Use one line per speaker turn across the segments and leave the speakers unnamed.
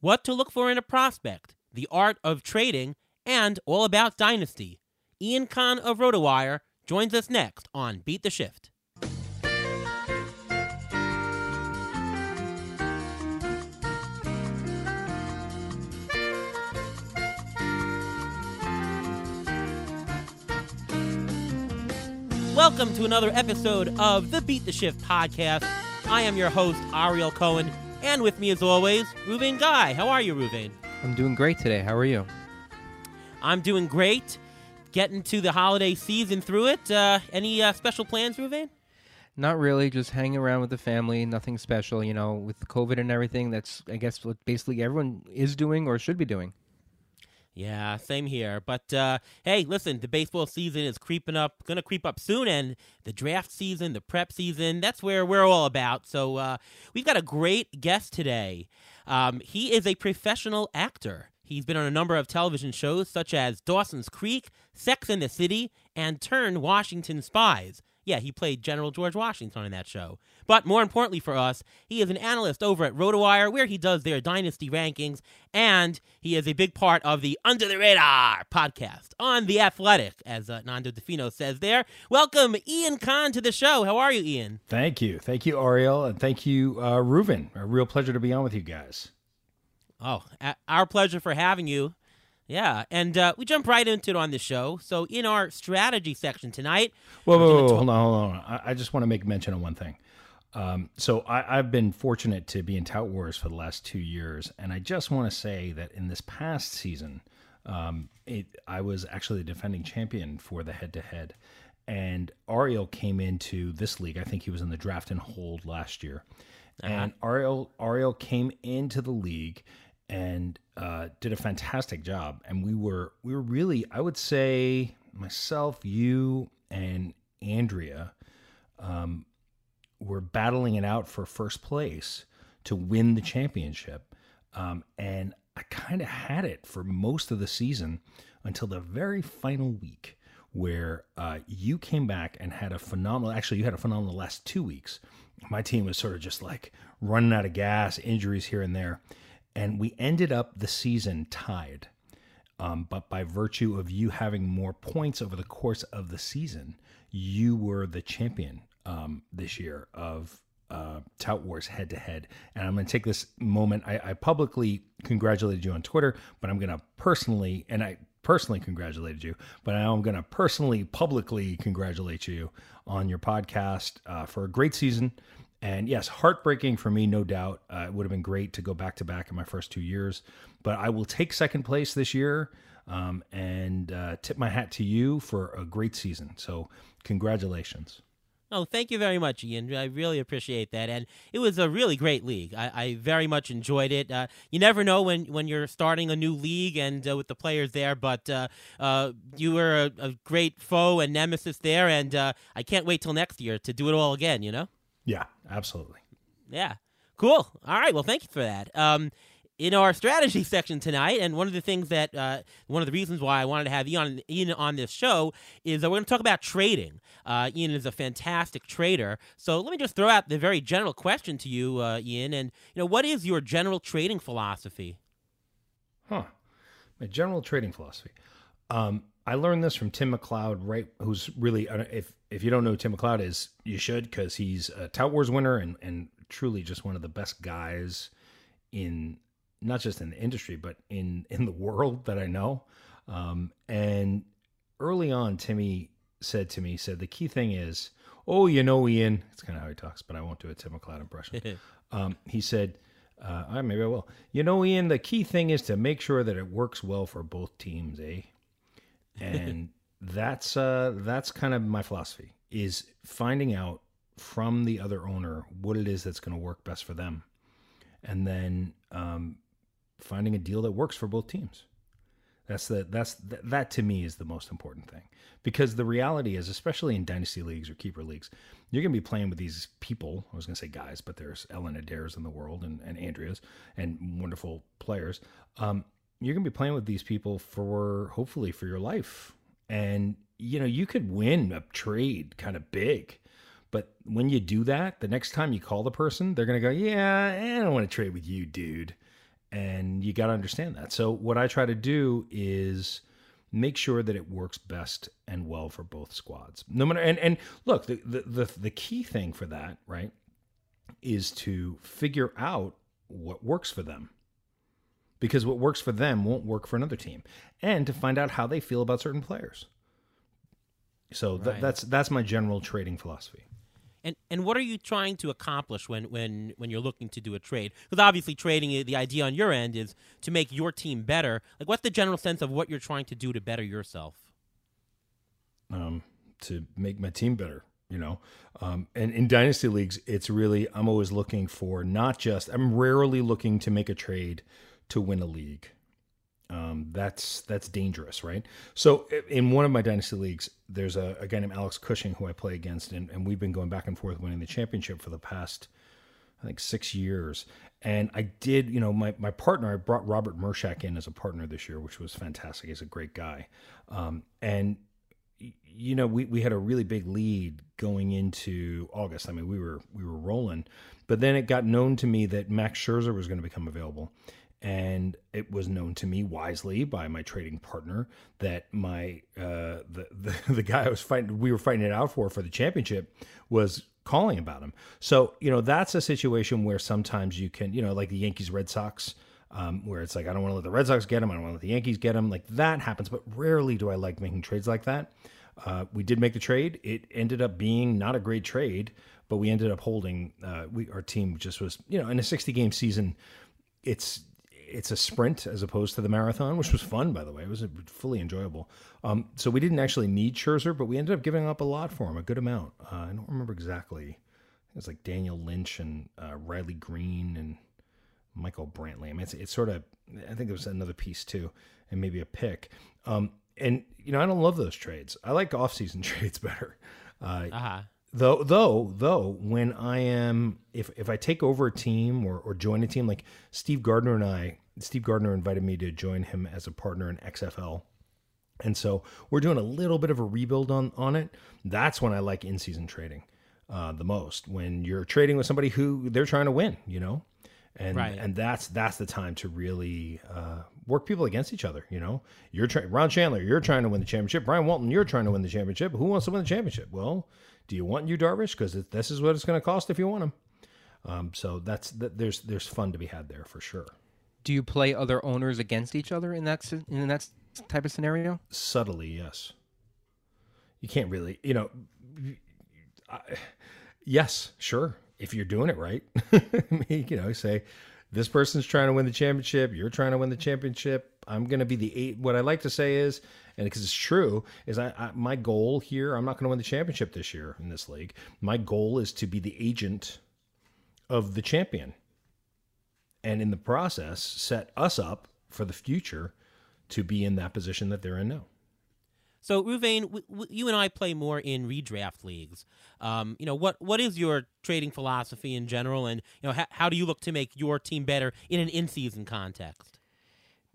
what to look for in a prospect, the art of trading, and all about Dynasty. Ian Kahn of RotoWire joins us next on Beat the Shift. Welcome to another episode of the Beat the Shift podcast. I am your host, Ariel Cohen, and with me as always, Reuven Guy. How are you, Reuven?
I'm doing great today. How are you?
I'm doing great. Getting to the holiday season through it. Uh, any uh, special plans, Reuven?
Not really. Just hanging around with the family. Nothing special. You know, with COVID and everything. That's I guess what basically everyone is doing or should be doing.
Yeah, same here. But uh, hey, listen, the baseball season is creeping up, going to creep up soon, and the draft season, the prep season, that's where we're all about. So uh, we've got a great guest today. Um, he is a professional actor. He's been on a number of television shows such as Dawson's Creek, Sex and the City, and Turn Washington Spies. Yeah, he played General George Washington in that show. But more importantly for us, he is an analyst over at RotoWire, where he does their dynasty rankings, and he is a big part of the Under the Radar podcast on The Athletic, as uh, Nando Di Fino says there. Welcome, Ian Kahn, to the show. How are you, Ian?
Thank you. Thank you, Ariel, and thank you, uh, Reuven. A real pleasure to be on with you guys.
Oh, a- our pleasure for having you. Yeah, and uh, we jump right into it on the show. So, in our strategy section tonight,
whoa, whoa, whoa, whoa hold on, hold on. I, I just want to make mention of one thing. Um, so I, have been fortunate to be in Tout Wars for the last two years, and I just want to say that in this past season, um, it, I was actually the defending champion for the head-to-head, and Ariel came into this league. I think he was in the draft and hold last year, uh-huh. and Ariel Ariel came into the league and uh, did a fantastic job. And we were we were really, I would say, myself, you, and Andrea. Um, were battling it out for first place to win the championship. Um, and I kind of had it for most of the season until the very final week where uh, you came back and had a phenomenal, actually, you had a phenomenal last two weeks. My team was sort of just like running out of gas, injuries here and there. And we ended up the season tied. Um, but by virtue of you having more points over the course of the season, you were the champion um, this year of uh, Tout Wars head to head. And I'm going to take this moment. I, I, publicly congratulated you on Twitter, but I'm going to personally, and I personally congratulated you, but now I'm going to personally, publicly congratulate you on your podcast uh, for a great season. And yes, heartbreaking for me, no doubt. Uh, it would have been great to go back to back in my first two years, but I will take second place this year um, and uh, tip my hat to you for a great season. So, congratulations.
Oh, thank you very much, Ian. I really appreciate that, and it was a really great league. I, I very much enjoyed it. Uh, you never know when, when you're starting a new league and uh, with the players there, but uh, uh you were a, a, great foe and nemesis there, and uh, I can't wait till next year to do it all again. You know?
Yeah, absolutely.
Yeah, cool. All right, well, thank you for that. Um, in our strategy section tonight, and one of the things that uh, one of the reasons why I wanted to have Ian, Ian on this show is that we're going to talk about trading. Uh, Ian is a fantastic trader, so let me just throw out the very general question to you, uh, Ian. And you know, what is your general trading philosophy?
Huh? My general trading philosophy. Um, I learned this from Tim McLeod, right? Who's really, uh, if if you don't know who Tim McLeod is, you should because he's a Tout Wars winner and and truly just one of the best guys in not just in the industry, but in in the world that I know. Um, and early on, Timmy said to me, said the key thing is, oh, you know, Ian. It's kind of how he talks, but I won't do a Tim McLeod impression. um, he said, uh, maybe I will. You know, Ian, the key thing is to make sure that it works well for both teams, eh? And that's uh, that's kind of my philosophy is finding out from the other owner what it is that's going to work best for them, and then um, finding a deal that works for both teams. That's the that's that, that to me is the most important thing because the reality is, especially in dynasty leagues or keeper leagues, you're going to be playing with these people. I was going to say guys, but there's Ellen Adair's in the world and, and Andrea's and wonderful players. Um, you're going to be playing with these people for hopefully for your life, and you know you could win a trade kind of big. But when you do that, the next time you call the person, they're going to go, "Yeah, eh, I don't want to trade with you, dude." and you got to understand that. So what I try to do is make sure that it works best and well for both squads. No matter and and look, the the the, the key thing for that, right, is to figure out what works for them. Because what works for them won't work for another team, and to find out how they feel about certain players. So th-
Right.
that's that's my general trading philosophy.
And and what are you trying to accomplish when when when you're looking to do a trade? Because obviously, trading the idea on your end is to make your team better. Like, what's the general sense of what you're trying to do to better yourself?
um, to make my team better. You know, um, and in dynasty leagues, it's really I'm always looking for not just I'm rarely looking to make a trade to win a league. Um, that's that's dangerous, right? So in one of my dynasty leagues, there's a, a guy named Alex Cushing who I play against, and, and we've been going back and forth winning the championship for the past I think six years. And I did, you know, my, my partner, I brought Robert Mershak in as a partner this year, which was fantastic. He's a great guy. Um, and, you know, we, we had a really big lead going into August. I mean, we were, we were rolling, but then it got known to me that Max Scherzer was going to become available. And it was known to me wisely by my trading partner that my uh, the, the the guy I was fighting, we were fighting it out for for the championship, was calling about him. So, you know, that's a situation where sometimes you can, you know, like the Yankees Red Sox, um, where it's like, I don't want to let the Red Sox get him. I don't want to let the Yankees get him. Like that happens, but rarely do I like making trades like that. Uh, we did make the trade. It ended up being not a great trade, but we ended up holding, uh, we, our team just was, you know, in a 60 game season, it's, it's a sprint as opposed to the marathon, which was fun, by the way. It was fully enjoyable. Um, so we didn't actually need Scherzer, but we ended up giving up a lot for him, a good amount. Uh, I don't remember exactly. It was like Daniel Lynch and uh, Riley Greene and Michael Brantley. I mean, it's, it's sort of. I think there was another piece too, and maybe a pick. Um, and you know, I don't love those trades. I like off-season trades better. Uh
huh.
Though though though when i am if if i take over a team or, or join a team like steve gardner and i steve gardner invited me to join him as a partner in xfl and so we're doing a little bit of a rebuild on on it that's when i like in-season trading uh, the most when you're trading with somebody who they're trying to win you know and
Right.
and that's that's the time to really uh, work people against each other. You know, you're trying Ron Shandler, you're trying to win the championship. Brian Walton, you're trying to win the championship. Who wants to win the championship? Well, do you want Yu Darvish? Because this is what it's going to cost if you want him. Um, so that's that, there's there's fun to be had there for sure.
Do you play other owners against each other in that in that type of scenario?
Subtly, yes. You can't really, you know. I, yes, sure. If you're doing it right, you know, say this person's trying to win the championship. You're trying to win the championship. I'm going to be the eight. What I like to say is, and because it's true, is I, I my goal here. I'm not going to win the championship this year in this league. My goal is to be the agent of the champion, and in the process, set us up for the future to be in that position that they're in now.
So, Reuven, w- w- you and I play more in redraft leagues. Um, you know, what what is your trading philosophy in general, and you know, ha- how do you look to make your team better in an in-season context?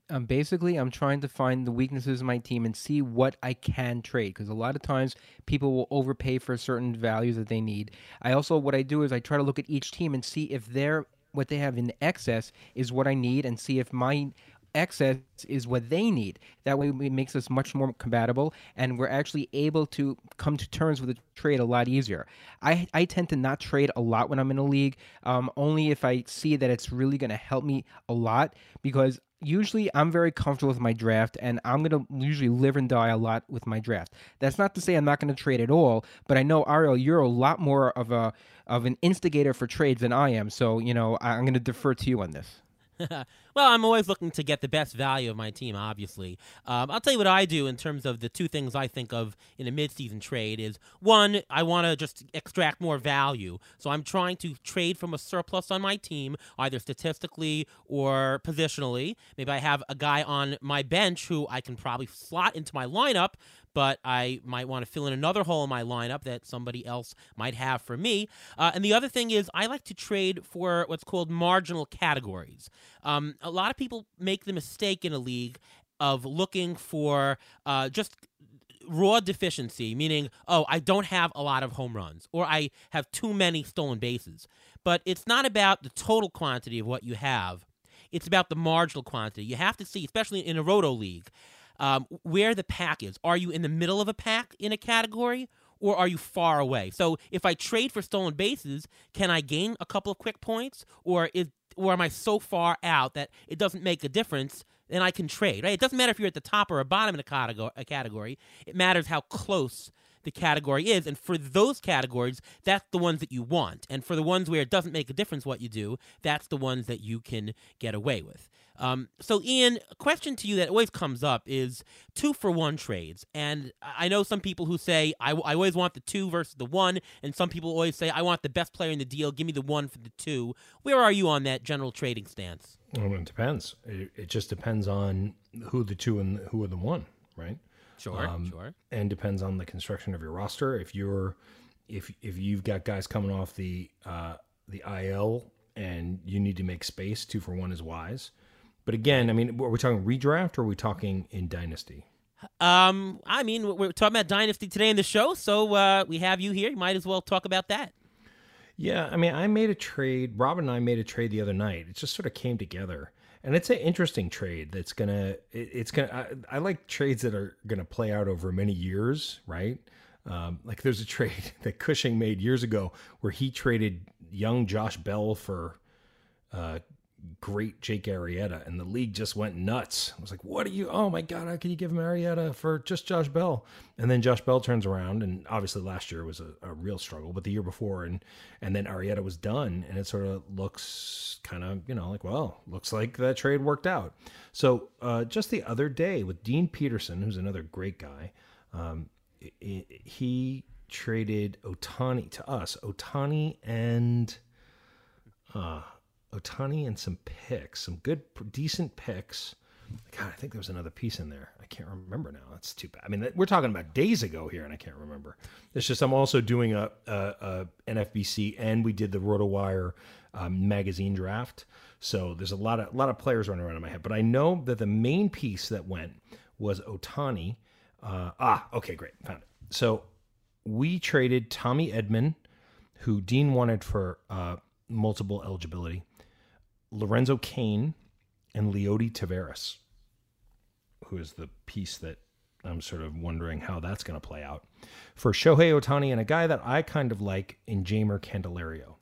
Um, basically i'm trying to find the weaknesses of my team and see what i can trade because a lot of times people will overpay for certain values that they need. I also what i do is i try to look at each team and see if they're what they have in excess is what i need and see if my excess is what they need that way it makes us much more compatible and we're actually able to come to terms with the trade a lot easier i, I tend to not trade a lot when i'm in a league um, only if i see that it's really going to help me a lot because usually I'm very comfortable with my draft and I'm going to usually live and die a lot with my draft. That's not to say I'm not going to trade at all, but I know Ariel you're a lot more of a of an instigator for trades than I am. So, you know, I'm going to defer to you on this.
well, I'm always looking to get the best value of my team. Obviously, um, I'll tell you what I do in terms of the two things I think of in a mid-season trade is one, I want to just extract more value, so I'm trying to trade from a surplus on my team, either statistically or positionally. Maybe I have a guy on my bench who I can probably slot into my lineup, but I might want to fill in another hole in my lineup that somebody else might have for me. Uh, and the other thing is, I like to trade for what's called marginal categories. Um, a lot of people make the mistake in a league of looking for uh, just raw deficiency, meaning, oh, I don't have a lot of home runs or I have too many stolen bases. But it's not about the total quantity of what you have. it's about the marginal quantity. You have to see, especially in a roto league, um, where the pack is. Are you in the middle of a pack in a category? Or are you far away? So if I trade for stolen bases, can I gain a couple of quick points, or is or am I so far out that it doesn't make a difference? Then I can trade. Right? It doesn't matter if you're at the top or a bottom in a. A category. It matters how close the category is. And for those categories, that's the ones that you want. And for the ones where it doesn't make a difference what you do, that's the ones that you can get away with. Um, so, Ian, a question to you that always comes up is two for one trades. And I know some people who say, I, I always want the two versus the one. And some people always say, I want the best player in the deal. Give me the one for the two. Where are you on that general trading stance?
Well, it depends. It, it just depends on who the two and who are the one, right?
Sure, um, sure.
And depends on the construction of your roster. If you're if if you've got guys coming off the uh, the IL and you need to make space, two for one is wise. But again, I mean, are we talking redraft or are we talking in dynasty?
Um, I mean, we're talking about dynasty today in the show, so uh, we have you here. You might as well talk about that.
Yeah, I mean, I made a trade. Robin and I made a trade the other night. It just sort of came together and it's an interesting trade that's gonna it, it's gonna I, I, like trades that are gonna play out over many years right um, like there's a trade that cushing made years ago where he traded young josh bell for uh, great Jake Arrieta, and the league just went nuts. I was like, "What are you? Oh my god, how can you give him Arrieta for just Josh Bell?" And then Josh Bell turns around, and obviously last year was a, a real struggle, but the year before, and and then Arrieta was done, and it sort of looks kind of you know like, well, looks like that trade worked out. So uh, just the other day with Dean Peterson, who's another great guy, um, he traded Ohtani to us, Ohtani and. Uh, Ohtani and some picks, some good, decent picks. God, I think there was another piece in there. I can't remember now. That's too bad. I mean, we're talking about days ago here, and I can't remember. It's just I'm also doing a, a, a NFBC, and we did the RotoWire um, magazine draft. So there's a lot of a lot of players running around in my head. But I know that the main piece that went was Ohtani. Uh, ah, okay, great, found it. So we traded Tommy Edman, who Dean wanted for uh, multiple eligibility. Lorenzo Cain and Leody Taveras, who is the piece that I'm sort of wondering how that's going to play out. For Shohei Ohtani and a guy that I kind of like in Jeimer Candelario.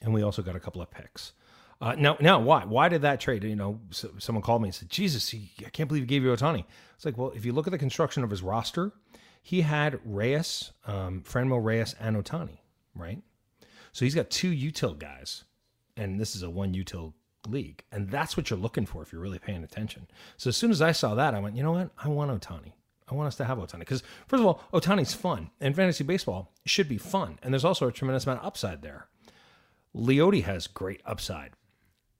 And we also got a couple of picks. Uh, now, now, why? Why did that trade? You know, so, someone called me and said, "Jesus, he, I can't believe he gave you Ohtani." It's like, well, if you look at the construction of his roster, he had Reyes, um, Franmil Reyes, and Ohtani, right? So he's got two util guys and this is a one util league, and that's what you're looking for if you're really paying attention. So as soon as I saw that, I went, you know what? I want Ohtani. I want us to have Ohtani because first of all, Ohtani's fun, and fantasy baseball should be fun, and there's also a tremendous amount of upside there. Leody has great upside,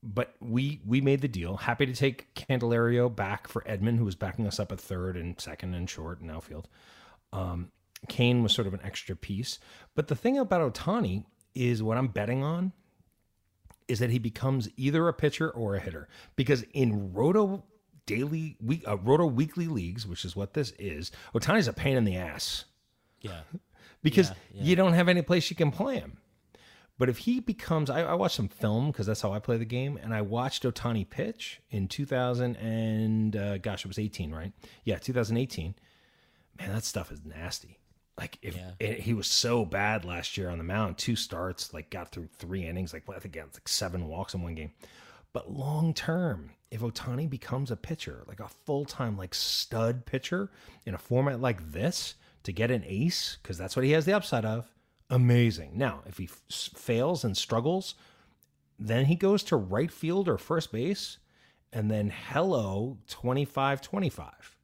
but we we made the deal. Happy to take Candelario back for Edman, who was backing us up at third and second and short and outfield. Um, Cain was sort of an extra piece, but the thing about Ohtani is what I'm betting on is that he becomes either a pitcher or a hitter. Because in roto daily week, uh, roto weekly leagues, which is what this is, Ohtani's a pain in the ass.
Yeah.
because yeah, yeah. you don't have any place you can play him. But if he becomes, I, I watched some film because that's how I play the game, and I watched Ohtani pitch in 2000 and uh, gosh, it was 18, right? Yeah, 2018. Man, that stuff is nasty. Like if yeah. it, he was so bad last year on the mound, two starts, like got through three innings, like I think he like seven walks in one game. But long term, if Ohtani becomes a pitcher, like a full time like stud pitcher in a format like this, to get an ace because that's what he has the upside of, amazing. Now, if he f- fails and struggles, then he goes to right field or first base, and then hello 25 25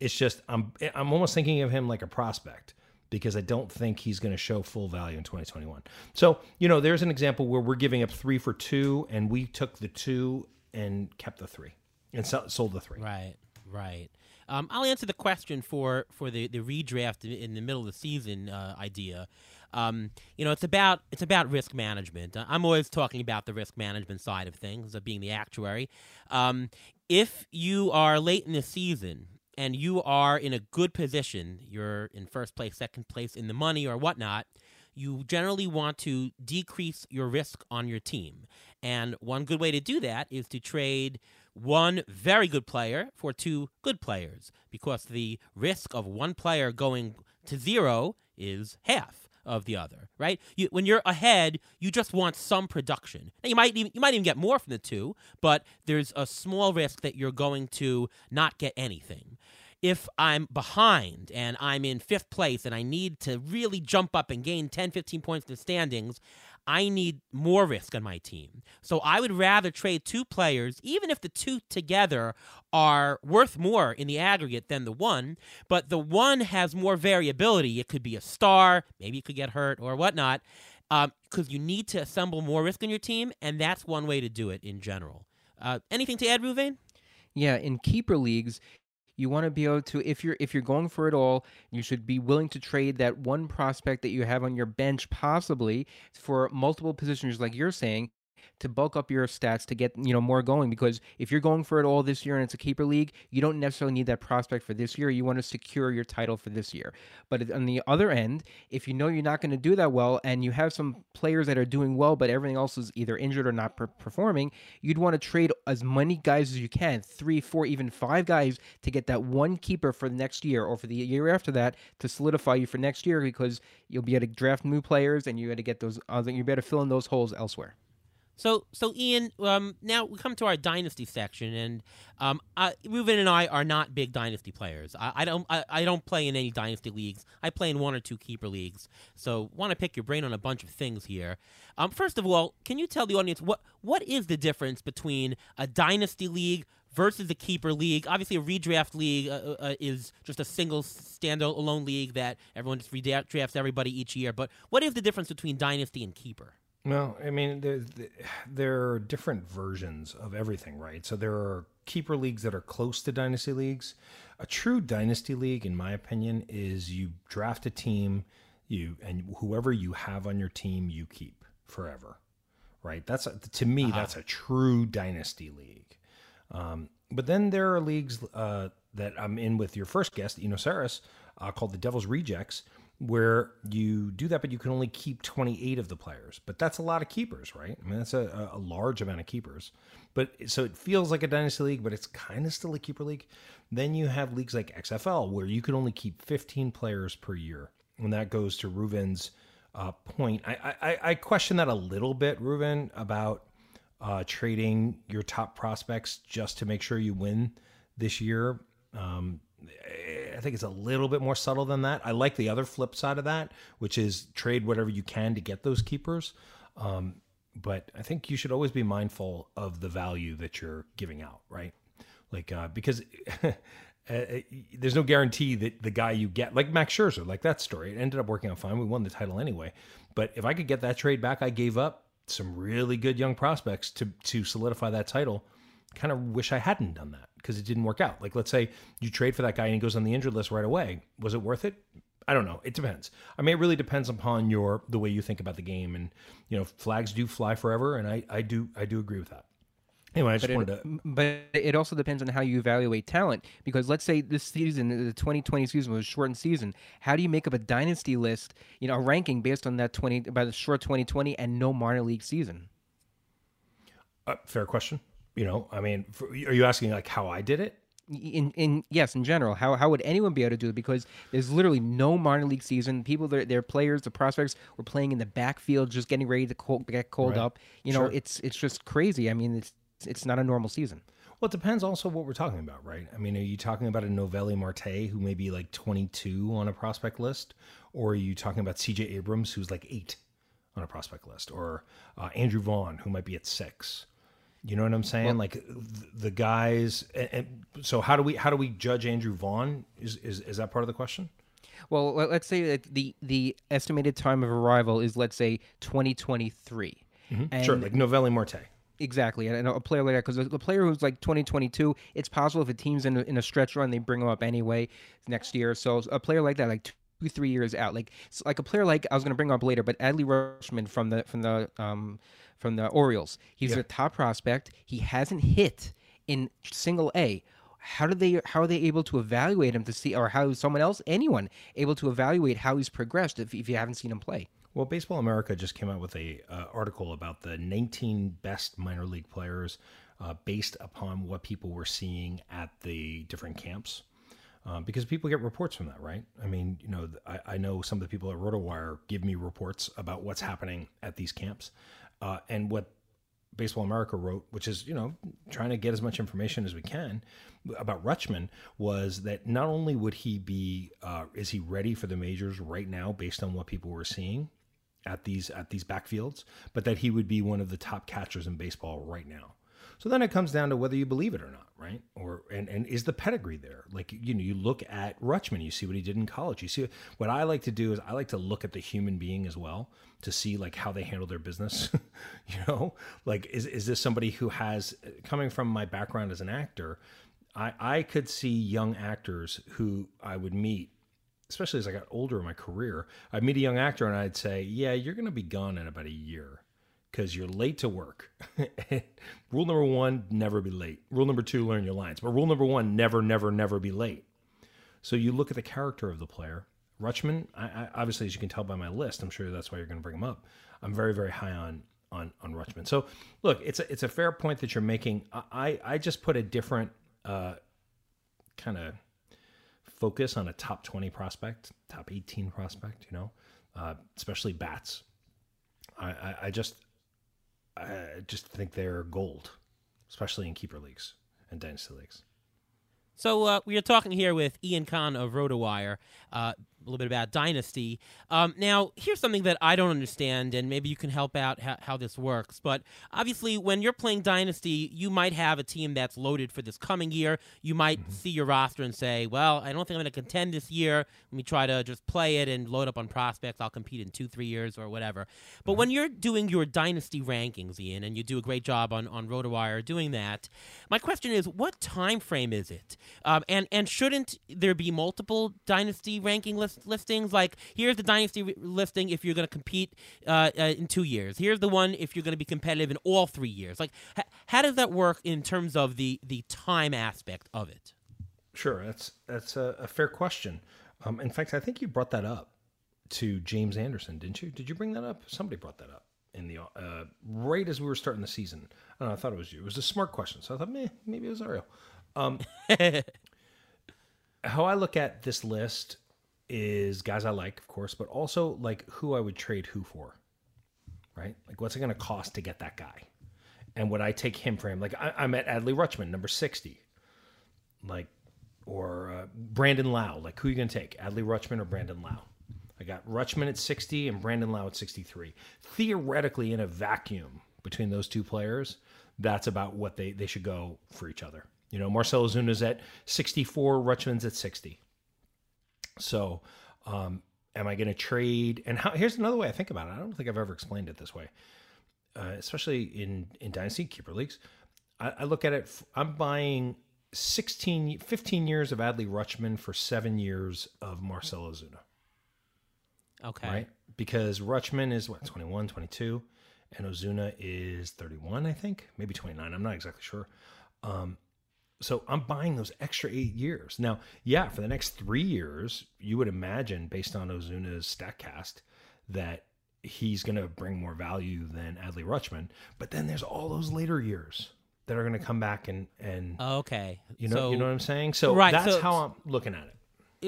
it's just I'm I'm almost thinking of him like a prospect because I don't think he's going to show full value in 2021. So, you know, there's an example where we're giving up three for two, and we took the two and kept the three and sold the three.
Right, right. Um, I'll answer the question for for the, the redraft in the middle of the season uh, idea. Um, you know, it's about it's about risk management. I'm always talking about the risk management side of things, of being the actuary. Um, if you are late in the season and you are in a good position, you're in first place, second place in the money or whatnot, you generally want to decrease your risk on your team. And one good way to do that is to trade one very good player for two good players because the risk of one player going to zero is half of the other, right? You, when you're ahead, you just want some production. Now, you might even you might even get more from the two, but there's a small risk that you're going to not get anything. If I'm behind and I'm in fifth place and I need to really jump up and gain 10, 15 points in the standings, I need more risk on my team. So I would rather trade two players, even if the two together are worth more in the aggregate than the one, but the one has more variability. It could be a star, maybe it could get hurt or whatnot, because um, you need to assemble more risk on your team, and that's one way to do it in general. Uh, anything to add, Reuven?
Yeah, in keeper leagues, you want to be able to if you're if you're going for it all you should be willing to trade that one prospect that you have on your bench possibly for multiple positions like you're saying to bulk up your stats to get you know more going because if you're going for it all this year and it's a keeper league you don't necessarily need that prospect for this year. You want to secure your title for this year. But on the other end if you know you're not going to do that well and you have some players that are doing well but everything else is either injured or not per- performing you'd want to trade as many guys as you can three four even five guys to get that one keeper for the next year or for the year after that to solidify you for next year because you'll be able to draft new players and you got to get those other you better fill in those holes elsewhere
so, so Ian, um, now we come to our dynasty section, and um, uh, Ruben and I are not big dynasty players. I, I don't, I, I, don't play in any dynasty leagues. I play in one or two keeper leagues. So, want to pick your brain on a bunch of things here. Um, first of all, can you tell the audience what what is the difference between a dynasty league versus a keeper league? Obviously, a redraft league uh, uh, uh is just a single standalone league that everyone just redrafts everybody each year. But what is the difference between dynasty and keeper?
Well, I mean, there, there are different versions of everything, right? So there are keeper leagues that are close to dynasty leagues. A true dynasty league, in my opinion, is you draft a team, you and whoever you have on your team, you keep forever, right? That's a, to me, uh-huh. that's a true dynasty league. Um, but then there are leagues uh, that I'm in with your first guest, Eno Sarris, uh, called the Devil's Rejects, where you do that, but you can only keep 28 of the players. But that's a lot of keepers, right? I mean, that's a, a large amount of keepers. But so it feels like a dynasty league, but it's kind of still a keeper league. Then you have leagues like XFL, where you can only keep 15 players per year. And that goes to Reuven's uh, point. I, I, I, question that a little bit, Reuven, about uh, trading your top prospects just to make sure you win this year. Um, I think it's a little bit more subtle than that. I like the other flip side of that, which is trade whatever you can to get those keepers. Um, but I think you should always be mindful of the value that you're giving out, right? Like uh, because uh, uh, there's no guarantee that the guy you get, like Max Scherzer, like that story, it ended up working out fine. We won the title anyway. But if I could get that trade back, I gave up some really good young prospects to to solidify that title. Kind of wish I hadn't done that because it didn't work out. Like, let's say you trade for that guy and he goes on the injured list right away. Was it worth it? I don't know. It depends. I mean, it really depends upon your the way you think about the game, and you know, flags do fly forever, and I I do I do agree with that. Anyway, I just
but
wanted
it,
to.
But it also depends on how you evaluate talent. Because let's say this season, the 2020 season was a shortened season. How do you make up a dynasty list, you know, a ranking based on that 20 by the short 2020 and no minor league season?
Uh, fair question. You know, I mean, for, are you asking like how I did it?
in in yes in general. How how would anyone be able to do it? Because there's literally no minor league season. People their their players the prospects were playing in the backfield just getting ready to cold, get cold right. up. You know sure. it's it's just crazy. I mean it's it's not a normal season.
Well it depends also what we're talking about right? I mean are you talking about a noelvi marte who may be like 22 on a prospect list? Or are you talking about cj abrams who's like 8 on a prospect list? Or uh, andrew vaughn who might be at 6 you know what I'm saying? Well, like the guys. And, and, so how do we how do we judge Andrew Vaughn? Is is is that part of the question?
Well, let's say that the the estimated time of arrival is let's say 2023.
Mm-hmm. Sure, like Noelvi Marte.
Exactly, and a player like that because a player who's like 2022, it's possible if a team's in a, in a stretch run, they bring him up anyway next year. So a player like that, like two, three years out, like like a player like I was going to bring up later, but Adley Rutschman from the from the um from the Orioles. He's yeah. a top prospect. He hasn't hit in single A. How do they how are they able to evaluate him to see or how is someone else anyone able to evaluate how he's progressed if, if you haven't seen him play?
Well, Baseball America just came out with a uh, article about the 19 best minor league players uh, based upon what people were seeing at the different camps. Uh, because people get reports from that, right? I mean, you know, I, I, know some of the people at RotoWire give me reports about what's happening at these camps, uh, and what Baseball America wrote, which is you know trying to get as much information as we can about Rutschman, was that not only would he be uh, is he ready for the majors right now based on what people were seeing at these at these backfields, but that he would be one of the top catchers in baseball right now. So then it comes down to whether you believe it or not, right? Or and and is the pedigree there? Like you know, you look at Rutschman, you see what he did in college. You see what I like to do is I like to look at the human being as well to see like how they handle their business. you know, like is is this somebody who has coming from my background as an actor? I I could see young actors who I would meet especially as I got older in my career, I'd meet a young actor and I'd say, "Yeah, you're going to be gone in about a year." Because you're late to work. rule number one, never be late. Rule number two, learn your lines. But rule number one, never, never, never be late. So you look at the character of the player. Rutschman, I, I, obviously, as you can tell by my list, I'm sure that's why you're going to bring him up. I'm very, very high on on on Rutschman. So look, it's a it's a fair point that you're making. I I just put a different uh, kind of focus on a top 20 prospect, top 18 prospect. You know, uh, especially bats. I, I, I just I just think they're gold, especially in keeper leagues and dynasty leagues.
So uh, we are talking here with Ian Kahn of RotoWire. Uh, a little bit about Dynasty. Um, now, here's something that I don't understand, and maybe you can help out ha- how this works. But obviously, when you're playing Dynasty, you might have a team that's loaded for this coming year. You might mm-hmm. see your roster and say, well, I don't think I'm going to contend this year. Let me try to just play it and load up on prospects. I'll compete in two, three years or whatever. But mm-hmm. when you're doing your Dynasty rankings, Ian, and you do a great job on, on RotoWire doing that, my question is, what time frame is it? Um, and, and shouldn't there be multiple Dynasty ranking lists? Listings. Like here's the dynasty re- listing if you're going to compete uh, uh, in two years. Here's the one if you're going to be competitive in all three years. Like h- how does that work in terms of the the time aspect of it?
Sure, that's that's a, a fair question. Um, in fact, I think you brought that up to James Anderson, didn't you? Did you bring that up? Somebody brought that up in the uh, right as we were starting the season. I, know, I thought it was you. It was a smart question, so I thought, Meh, maybe it was Ariel. Um, how I look at this list is guys I like, of course, but also like who I would trade who for, right? Like what's it going to cost to get that guy? And would I take him for him? Like I, am at Adley Rutschman, number 60. Like, or uh, Brandon Lowe. Like who are you going to take? Adley Rutschman or Brandon Lowe? I got Rutschman at 60 and Brandon Lowe at 63. Theoretically, in a vacuum between those two players, that's about what they, they should go for each other. You know, Marcell Ozuna's at 64, Rutschman's at 60. So, um, am I going to trade? And how, here's another way I think about it. I don't think I've ever explained it this way, uh, especially in in dynasty keeper leagues. I, I look at it. I'm buying 16, 15 years of Adley Rutschman for seven years of Marcell Ozuna.
Okay.
Right? Because Rutschman is what, 21, 22, and Ozuna is 31, I think, maybe 29. I'm not exactly sure. Um, so I'm buying those extra eight years. Now, yeah, for the next three years, you would imagine, based on Ozuna's StatCast, that he's going to bring more value than Adley Rutschman. But then there's all those later years that are going to come back and and
okay,
you know, so, you know what I'm saying. So right, that's so, how I'm looking at it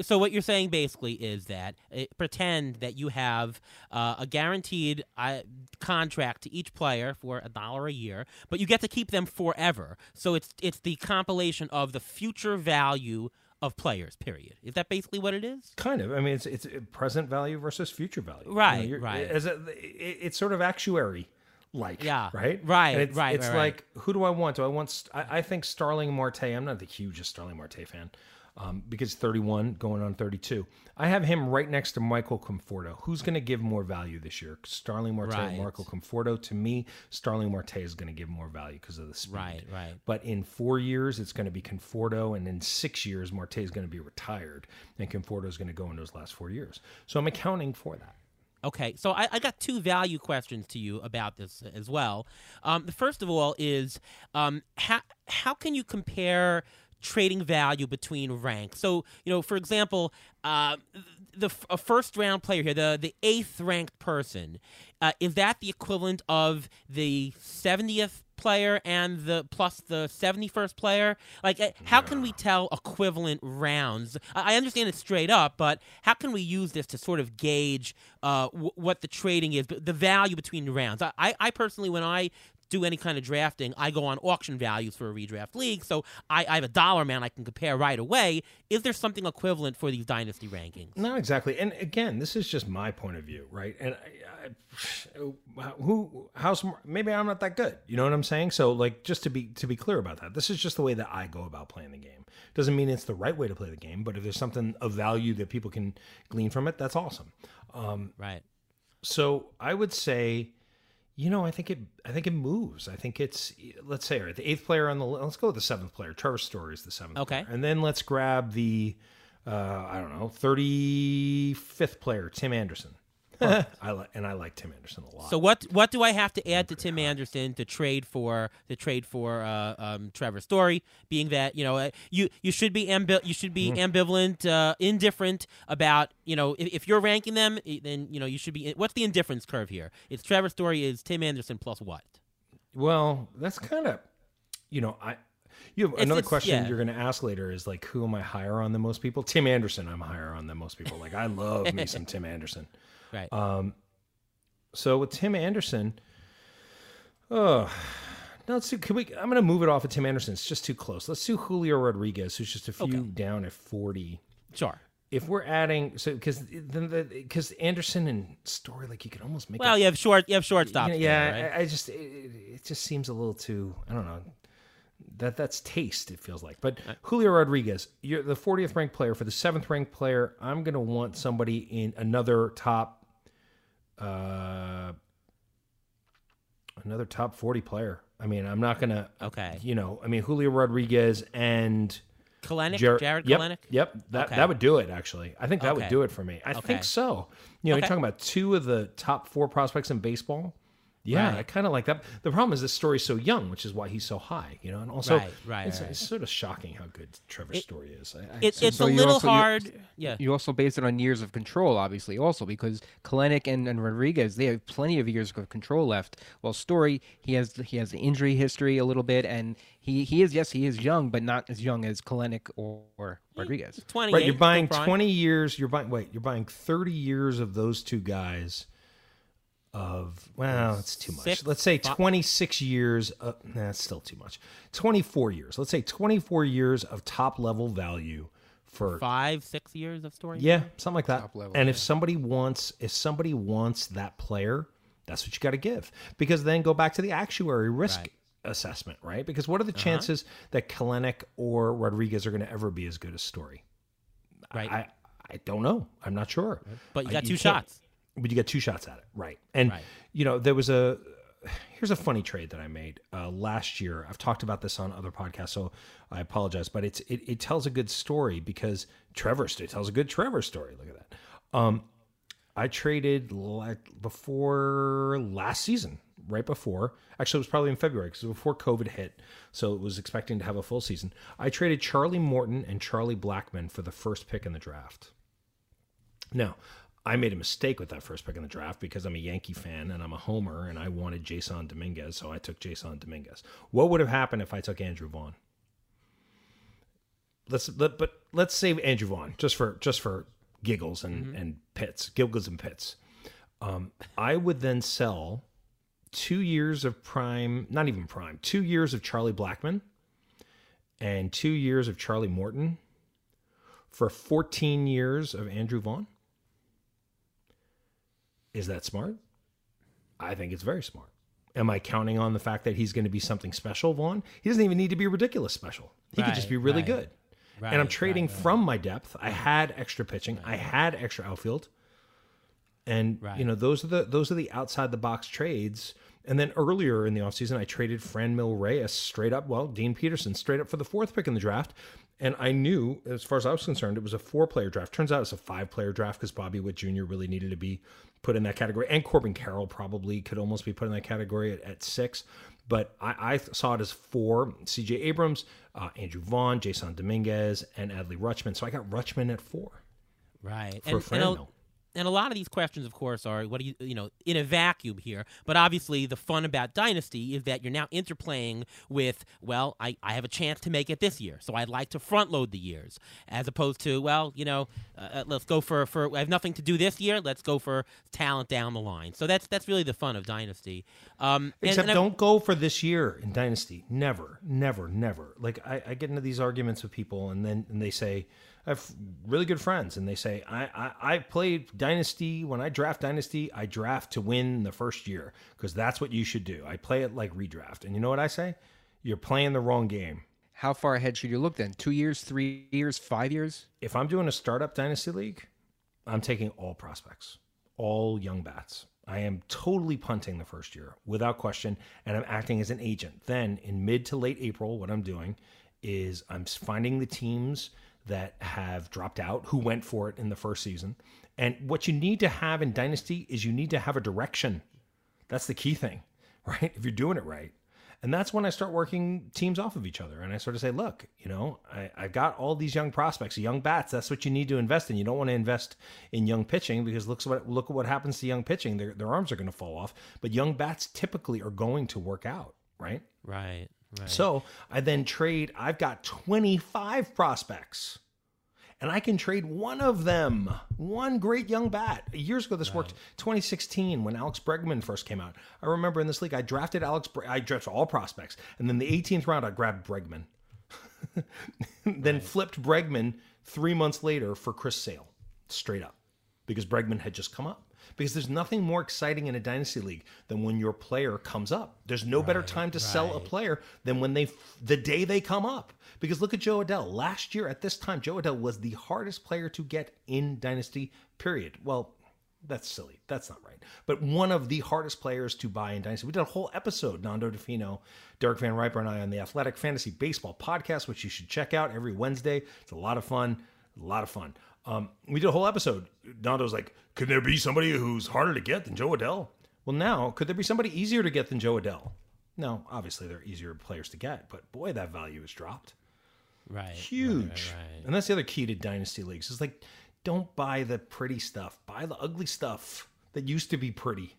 so what you're saying basically is that uh, pretend that you have uh, a guaranteed uh, contract to each player for a dollar a year, but you get to keep them forever. So it's it's the compilation of the future value of players. Period. Is that basically what it is?
Kind of. I mean, it's it's present value versus future value.
Right. You know, right.
As a, it, it's sort of actuary like.
Yeah.
Right.
Right.
And it's,
right.
It's
right,
like right. who do I want? Do I want? I, I think Starling Marte. I'm not the hugest Starling Marte fan um, because 31 going on 32. I have him right next to Michael Conforto. Who's going to give more value this year? Starling Marte right. Michael Conforto. To me, Starling Marte is going to give more value because of the speed.
Right, right.
But in four years, it's going to be Conforto, and in six years, Marte is going to be retired, and Conforto is going to go in those last four years. So I'm accounting for that.
Okay, so I, I, got two value questions to you about this as well. Um, the first of all is um, how how can you compare trading value between ranks. So, you know, for example, uh, the a first round player here, the the eighth ranked person, uh, is that the equivalent of the seventieth player and the plus the 71st player? Like uh, how can we tell equivalent rounds? I understand it straight up but how can we use this to sort of gauge uh, w- what the trading is the value between rounds? I, I personally when i do any kind of drafting, I go on auction values for a redraft league. So I, I have a dollar man I can compare right away. Is there something equivalent for these dynasty rankings?
Not exactly. And again, this is just my point of view, right? And I, I, who, how smart? Maybe I'm not that good. You know what I'm saying? So, like, just to be to be clear about that, this is just the way that I go about playing the game. Doesn't mean it's the right way to play the game, but if there's something of value that people can glean from it, that's awesome. Um,
right.
So I would say you know, I think it. I think it moves. I think it's. Let's say right, the eighth player on the. Let's go with the seventh player. Trevor Story is the seventh.
Okay.
Player. And then let's grab the. Uh, I don't know, thirty fifth player, Tim Anderson. I like and I like Tim Anderson a lot.
So what what do I have to add to Tim Anderson to trade for to trade for uh, um, Trevor Story? Being that you know uh, you you should be ambi- you should be mm-hmm. ambivalent, uh, indifferent about you know if, if, you're ranking them, then you know you should be. What's the indifference curve here? It's Trevor Story is Tim Anderson plus what?
Well, that's kind of you know I. You have it's, another it's, question yeah. you're going to ask later is like, who am I higher on than most people? Tim Anderson, I'm higher on than most people. Like, I love me some Tim Anderson.
Right.
Um, so with Tim Anderson, oh, no, let's do. Can we? I'm going to move it off of Tim Anderson. It's just too close. Let's do Julio Rodriguez, who's just a few okay. down at 40.
Sure.
If we're adding, so because because Anderson and Story, like you could almost make.
Well,
it,
you have short, you have shortstop.
You know, yeah, there, right? I, I, just it, it just seems a little too. I don't know that that's taste. It feels like, but Julio Rodriguez, you're the 40th ranked player for the seventh ranked player. I'm going to want somebody in another top uh, another top 40 player. I mean, I'm not going to.
Okay.
You know, I mean, Julio Rodriguez and.
Kelenic, Jar- Jarred
yep,
Kelenic?
Yep. That, okay. that would do it, actually. I think that okay. would do it for me. I
okay.
think so. You know, you're talking about two of the top four prospects in baseball. Yeah, right. I kind of like that. The problem is this story's so young, which is why he's so high. You know, and also,
right, right,
it's,
right.
it's sort of shocking how good Trevor's it, story is. I, I,
it, it's so a little also, hard. You, yeah,
you also base it on years of control, obviously, also because Kelenic and, and Rodriguez they have plenty of years of control left. While Story, he has he has the injury history a little bit, and he he is yes he is young, but not as young as Kelenic or, or Rodriguez.
Twenty.
Right, you're buying twenty years. You're buying wait, you're buying thirty years of those two guys of well, it's too much. Six, Let's say 26 years. Of, nah, that's still too much. 24 years. Let's say 24 years of top level value for
five, six years of story.
Yeah, something like that. Level, and yeah. if somebody wants, if somebody wants that player, that's what you got to give. Because then go back to the actuary risk right. assessment, right? Because what are the uh-huh. chances that Kelenic or Rodriguez are going to ever be as good as Story?
Right.
I, I don't know. I'm not sure.
But you got two shots
but you get two shots at it, right? And right. you know, there was a here's a funny trade that I made uh, last year. I've talked about this on other podcasts, so I apologize, but it's it, it tells a good story because Trevor it tells a good Trevor story. Look at that. Um, I traded like before last season, right before. Actually, it was probably in February because before COVID hit, so it was expecting to have a full season. I traded Charlie Morton and Charlie Blackmon for the first pick in the draft. Now, I made a mistake with that first pick in the draft because I'm a Yankee fan and I'm a homer and I wanted Jasson Dominguez, so I took Jasson Dominguez. What would have happened if I took Andrew Vaughn? Let's let, but let's save Andrew Vaughn just for just for giggles and mm-hmm. and pits, giggles and pits. Um, I would then sell two years of prime, not even prime, two years of Charlie Blackmon and two years of Charlie Morton for 14 years of Andrew Vaughn. Is that smart? I think it's very smart. Am I counting on the fact that he's going to be something special, Vaughn? He doesn't even need to be ridiculous special. He right, could just be really right. good. Right, and I'm trading from my depth. I had extra pitching. I had extra outfield. And you know, those are the those are the outside the box trades. And then earlier in the offseason, I traded Fran Franmil Reyes straight up, well, Dean Peterson straight up for the fourth pick in the draft. And I knew, as far as I was concerned, it was a four player draft. Turns out it's a five player draft because Bobby Witt Jr. really needed to be put in that category. And Corbin Carroll probably could almost be put in that category at, at six. but I, I saw it as four: C.J. Abrams, uh, Andrew Vaughn, Jasson Dominguez, and Adley Rutschman. So I got Rutschman at four.
Right.
For
and, and, a,
Franmil.
And a lot of these questions, of course, are what do you you know in a vacuum here. But obviously, the fun about Dynasty is that you're now interplaying with well, I, I have a chance to make it this year, so I'd like to front load the years as opposed to well, you know, uh, uh, let's go for for I have nothing to do this year. Let's go for talent down the line. So that's that's really the fun of Dynasty. Um, and-
Except
and I-
don't go for this year in Dynasty. Never, never, never. Like I, I get into these arguments with people, and then and they say I have really good friends, and they say I, I I played Dynasty when I draft Dynasty. I draft to win the first year because that's what you should do. I play it like redraft, and you know what I say? You're playing the wrong game.
How far ahead should you look then? Two years, three years, five years?
If I'm doing a startup Dynasty league, I'm taking all prospects, all young bats. I am totally punting the first year without question, and I'm acting as an agent. Then in mid to late April, what I'm doing is I'm finding the teams that have dropped out who went for it in the first season. And what you need to have in Dynasty is you need to have a direction. That's the key thing, right? If you're doing it right. And that's when I start working teams off of each other. And I sort of say, look, you know, I, I've got all these young prospects, young bats. That's what you need to invest in. You don't want to invest in young pitching because look what look at what happens to young pitching. Their their arms are going to fall off. But young bats typically are going to work out, right?
right. Right.
So I then trade. I've got 25 prospects. And I can trade one of them, one great young bat. Years ago, this worked. 2016, when Alex Bregman first came out. I remember in this league, I drafted Alex. Bre- I drafted all prospects, and then the 18th round, I grabbed Bregman. then flipped Bregman three months later for Chris Sale, straight up, because Bregman had just come up. Because there's nothing more exciting in a dynasty league than when your player comes up. There's no better time to sell a player than when they the day they come up. Because look at Jo Adell. Last year at this time, Jo Adell was the hardest player to get in dynasty. Period. Well, that's silly. That's not right. But one of the hardest players to buy in Dynasty. We did a whole episode, Nando Di Fino, Derek Van Riper, and I on the Athletic Fantasy Baseball podcast, which you should check out every Wednesday. It's a lot of fun. A lot of fun. Um, we did a whole episode. Nando's like, could there be somebody who's harder to get than Jo Adell? Well, now, could there be somebody easier to get than Jo Adell? No, obviously they're easier players to get, but boy, that value has dropped
right.
huge.
Right, right.
And that's the other key to dynasty leagues. Is like don't buy the pretty stuff. Buy the ugly stuff that used to be pretty.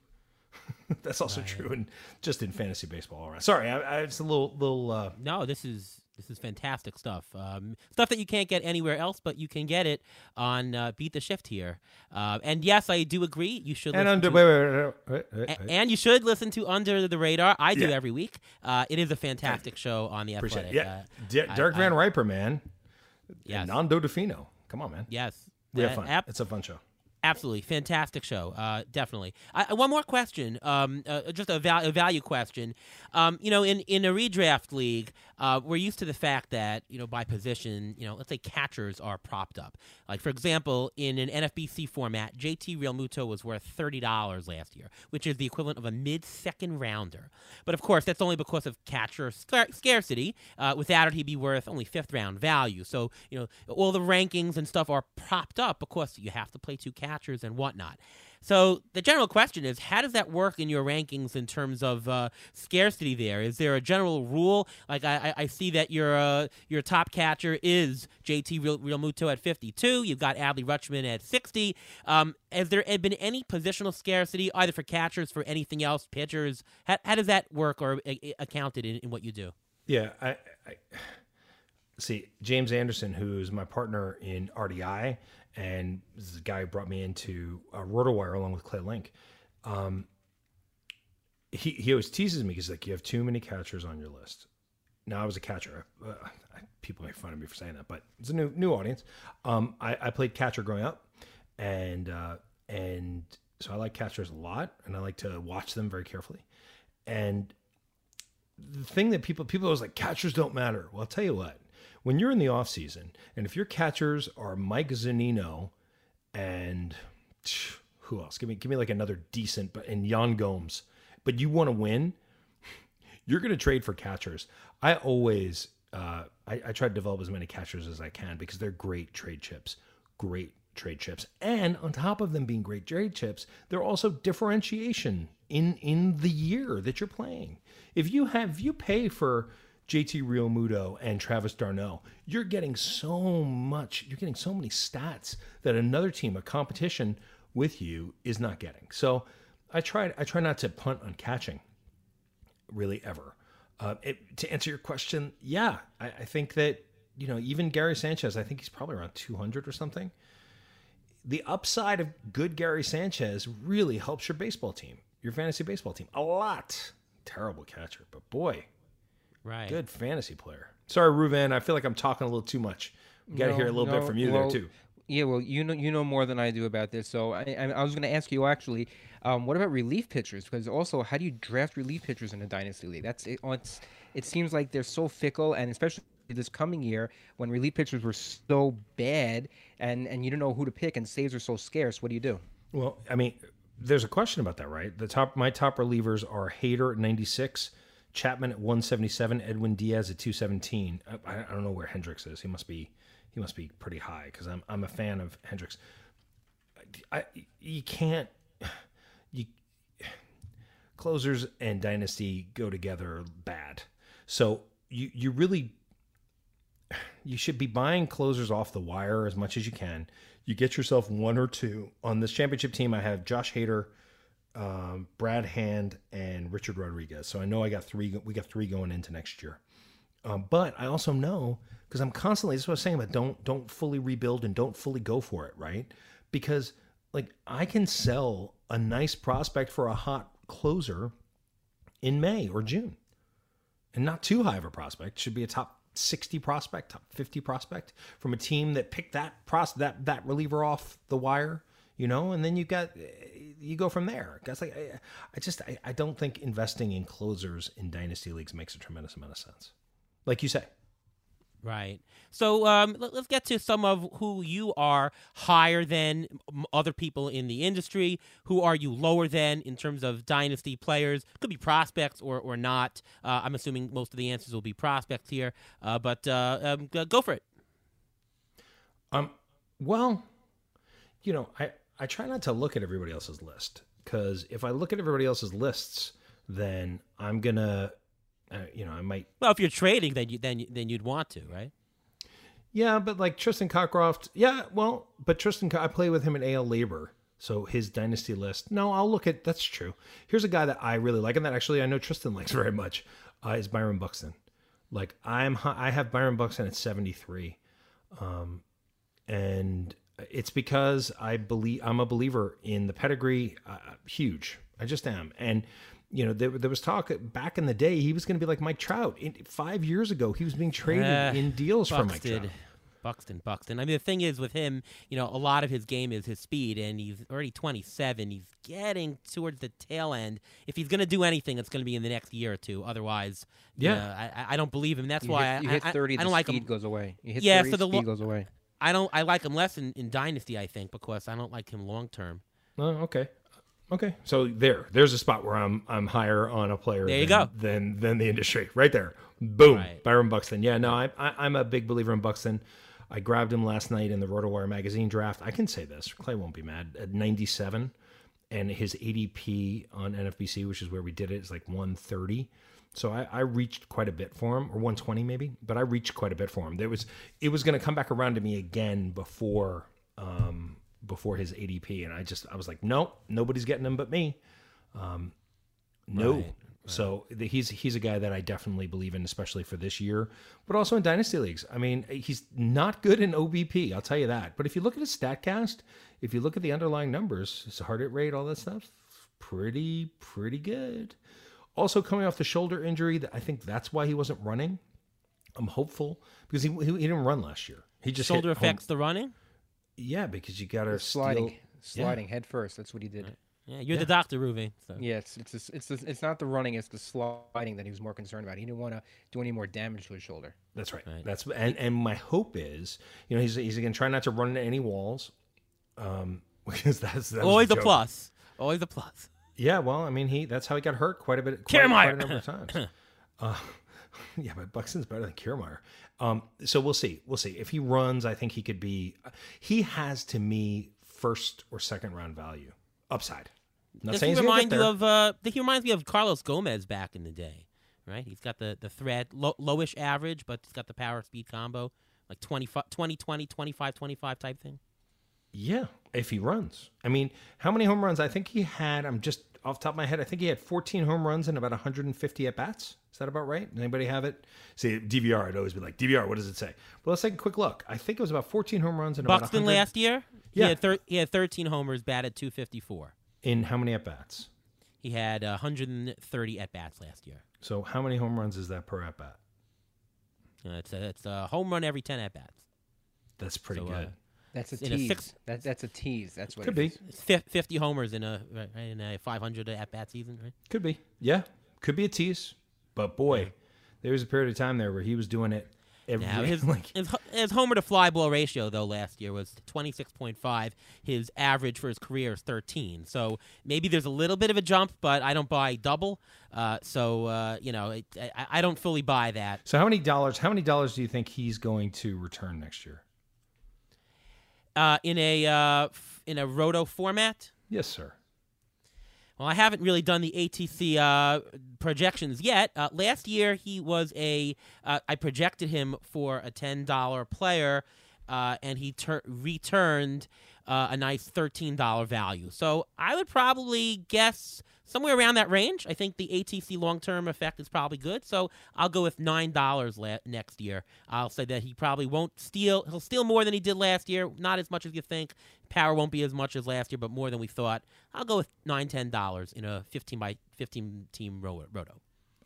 that's also true and just in fantasy baseball. All right. Sorry, I, I, it's a little little uh
No, this is this is fantastic stuff. Um, stuff that you can't get anywhere else, but you can get it on uh, Beat the Shift here. Uh, and yes, I do agree. You should
and
listen
under
to-
wait, wait, wait, wait,
and you should listen to Under the Radar. I do
Yeah.
every week. Uh, it is a fantastic show on the
Appreciate
Athletic.
it. Yeah.
Uh, I-
Derek
I-
Van Riper, man.
Yes.
And Nando Di Fino. Come on, man.
yes,
We have
Uh,
fun. it's a fun show.
Absolutely, fantastic show. Uh, definitely. I, I- one more question, um, uh, just a, val- a value question. Um, you know, in, in a redraft league, uh, we're used to the fact that you know by position, you know, let's say catchers are propped up. Like for example, in an NFBC format, JT Realmuto was worth thirty dollars last year, which is the equivalent of a mid-second rounder. But of course, that's only because of catcher scar- scarcity. Uh, without it, he'd be worth only fifth-round value. So you know, all the rankings and stuff are propped up because you have to play two catchers and whatnot. So the general question is, how does that work in your rankings in terms of uh, scarcity? There is there a general rule? Like I, I- see that your uh, your top catcher is JT Real, Realmuto at fifty two. You've got Adley Rutschman at sixty. Um, has there been any positional scarcity either for catchers, for anything else, pitchers? How, how does that work or uh, accounted in, in what you do?
Yeah, I, I see James Anderson, who's my partner in RDI, and this guy who brought me into uh, RotoWire along with Clay Link. Um, he he always teases me. He's like, "You have too many catchers on your list." Now I was a catcher. Uh, people make fun of me for saying that, but it's a new new audience. Um, I, I played catcher growing up, and uh, and so I like catchers a lot, and I like to watch them very carefully. And the thing that people people always like catchers don't matter. Well, I'll tell you what. When you're in the off season, and if your catchers are Mike Zunino and who else? Give me give me like another decent, but and Yan Gomes. But you want to win, you're going to trade for catchers. I always uh, I, I try to develop as many catchers as I can because they're great trade chips. Great trade chips. And on top of them being great trade chips, they're also differentiation in in the year that you're playing. If you have if you pay for JT Realmuto and Travis d'Arnaud, you're getting so much. You're getting so many stats that another team, a competition with you, is not getting. So I try I try not to punt on catching, really ever. Uh, it, to answer your question, yeah, I, I think that you know even Gary Sanchez, I think he's probably around 200 or something. The upside of good Gary Sanchez really helps your baseball team, your fantasy baseball team, a lot. Terrible catcher, but boy,
Right.
Good fantasy player. Sorry, Reuven. I feel like I'm talking a little too much. We Got to
No,
hear a little
no,
bit from you
well,
there too.
Yeah, well, you know, you know more than I do about this. So I, I, I was going to ask you actually, um, what about relief pitchers? Because also, how do you draft relief pitchers in a dynasty league? That's it. It's, it seems like they're so fickle, and especially this coming year when relief pitchers were so bad, and and you don't know who to pick, and saves are so scarce. What do you do?
Well, I mean, there's a question about that, right? The top, my top relievers are Hader at 96, Chapman at 177, Edwin Diaz at 217. I, I don't know where Hendriks is. He must be, he must be pretty high because I'm, I'm a fan of Hendriks. I, you can't, you, closers and dynasty go together bad. So you, you really, you should be buying closers off the wire as much as you can. You get yourself one or two on this championship team. I have Josh Hader, um, Brad Hand, and Richard Rodriguez. So I know I got three. We got three going into next year. Um, but I also know because I'm constantly. This is what I was saying about don't don't fully rebuild and don't fully go for it, right? Because like I can sell a nice prospect for a hot closer in May or June, and not too high of a prospect. Should be a top 60 prospect, top 50 prospect from a team that picked that pros that that reliever off the wire, you know, and then you got you go from there. Guys, like I, I just I, I don't think investing in closers in dynasty leagues makes a tremendous amount of sense. Like you say,
Right. So um, let, us get to some of who you are higher than other people in the industry. Who are you lower than in terms of dynasty players? Could be prospects or, or not. Uh, I'm assuming most of the answers will be prospects here. Uh, but uh, um, go for it.
Um, well, you know, I I try not to look at everybody else's list because if I look at everybody else's lists, then I'm gonna, uh, you know, I might.
Well, if you're trading, then you then then you'd want to, right?
Yeah, but like Tristan Cockcroft, yeah, well, but Tristan, I play with him in AL LABR, so his dynasty list. No, I'll look at. That's true. Here's a guy that I really like, and that actually I know Tristan likes very much. Uh, is Byron Buxton. Like I'm, I have Byron Buxton at 73, um, and it's because I believe I'm a believer in the pedigree. Uh, huge, I just am, and you know there, there was talk back in the day he was going to be like Mike Trout. In, five years ago, he was being traded
Uh,
in deals for Mike Trout.
Buxton, Buxton. I mean, the thing is with him, you know, a lot of his game is his speed, and he's already 27. He's getting towards the tail end. If he's going to do anything, it's going to be in the next year or two. Otherwise,
Yeah.
uh, I, I don't believe him. That's
You
why
hit, you
I,
hit 30,
I,
the
don't like
speed
him.
goes away. You hit
Yeah,
30,
so the lo-
speed goes away.
I don't. I like him less in, in Dynasty, I think, because I don't like him long term.
Oh, okay. Okay. So there, there's a spot where I'm I'm higher on a player.
There you
than,
go.
Than than the industry, right there. Boom.
Right.
Byron Buxton. Yeah. No, I, I I'm a big believer in Buxton. I grabbed him last night in the RotoWire magazine draft. I can say this. Clay won't be mad. At 97, and his ADP on NFBC, which is where we did it, is like 130. So I, I reached quite a bit for him, or 120 maybe, but I reached quite a bit for him. There was it was going to come back around to me again before um, before his ADP, and I just I was like, nope, nobody's getting him but me. Um, no.
Right,
So the, he's he's a guy that I definitely believe in, especially for this year, but also in dynasty leagues. I mean, he's not good in OBP, I'll tell you that. But if you look at his Statcast, if you look at the underlying numbers, his heart rate, all that stuff, pretty pretty good. Also coming off the shoulder injury, I think that's why he wasn't running. I'm hopeful because he he, he didn't run last year. He just hit
Shoulder
home-
affects the running.
Yeah, because you got to
Sliding, sliding head first. That's what he did.
Yeah, you're
Yeah.
the doctor, Ruby. So.
Yeah, it's it's it's, it's, the- it's not the running, it's the sliding that he was more concerned about. He didn't want to do any more damage to his shoulder.
That's right.
Right.
That's and and my hope is, you know, he's he's again trying not to run into any walls, um, because that's, that's
Always
the
a plus. Always a plus.
Yeah, well, I mean, he that's how he got hurt quite a bit, quite, quite a number of times. uh, yeah, but Buxton's better than Kiermaier. Um, so we'll see. We'll see if he runs. I think he could be. He has to me first or second round value upside. Not
Does
saying
he remind you of? Uh, he reminds me of Carlos Gomez back in the day, right? He's got the the thread low, lowish average, but he's got the power speed combo, like 20, 20 20, 25 25 type thing.
Yeah, if he runs. I mean, how many home runs? I think he had. I'm just off the top of my head. I think he had 14 home runs and about 150 at bats. Is that about right? Anybody have it? See, DVR. I'd always be like, DVR. What does it say? Well, let's take a quick look. I think it was about 14 home runs and about 100
last year, he
Yeah.
had thir- he had thirteen homers, batted two fifty four.
in how many at bats?
He had uh, 130 at bats last year.
So how many home runs is that per at bat?
Uh, it's a, it's a home run every 10 at bats.
That's pretty
So, uh,
good.
That's a
In a
tease.
six-
That, that's a tease. That's what
Could
it
be.
is.
50 homers in a in a 500 at bat season, right?
Could be. Yeah. Could be a tease. But boy, there was a period of time there where he was doing it every
Now, his,
like
his his homer to fly ball ratio though last year was 26.5. His average for his career is 13. So maybe there's a little bit of a jump, but I don't buy double. Uh, so uh, you know, it, I, I don't fully buy that.
So how many dollars how many dollars do you think he's going to return next year?
Uh, in a uh, f- in a roto format,
Yes, sir.
Well, I haven't really done the ATC uh, projections yet. Uh, last year, he was a. Uh, I projected him for a ten dollar player, uh, and he tur- returned uh, a nice thirteen dollar value. So I would probably guess somewhere around that range. I think the ATC long term effect is probably good. So I'll go with nine dollars la- next year. I'll say that he probably won't steal. He'll steal more than he did last year. Not as much as you think. Power won't be as much as last year, but more than we thought. I'll go with nine, ten dollars in a fifteen by fifteen team ro- roto.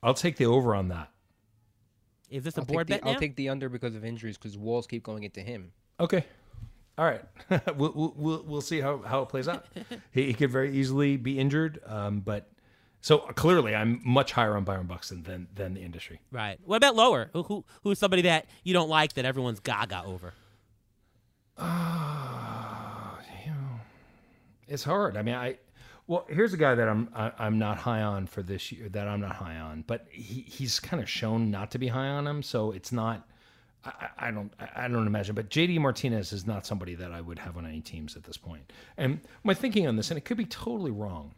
I'll take the over on that.
Is this a
I'll
board
take,
bet
the, I'll take the under because of injuries because walls keep going into him.
Okay. All right. we'll, we'll- we'll see how, how it plays out. he, he could very easily be injured, um, but so clearly I'm much higher on Byron Buxton than than the industry.
right. What about lower? Who, who who's somebody that you don't like that everyone's gaga over?
It's hard. I mean, I well, here's a guy that I'm I, I'm not high on for this year. That I'm not high on, but he, he's kind of shown not to be high on him. So it's not. I, I don't I I don't imagine, but JD Martinez is not somebody that I would have on any teams at this point. And my thinking on this, and it could be totally wrong,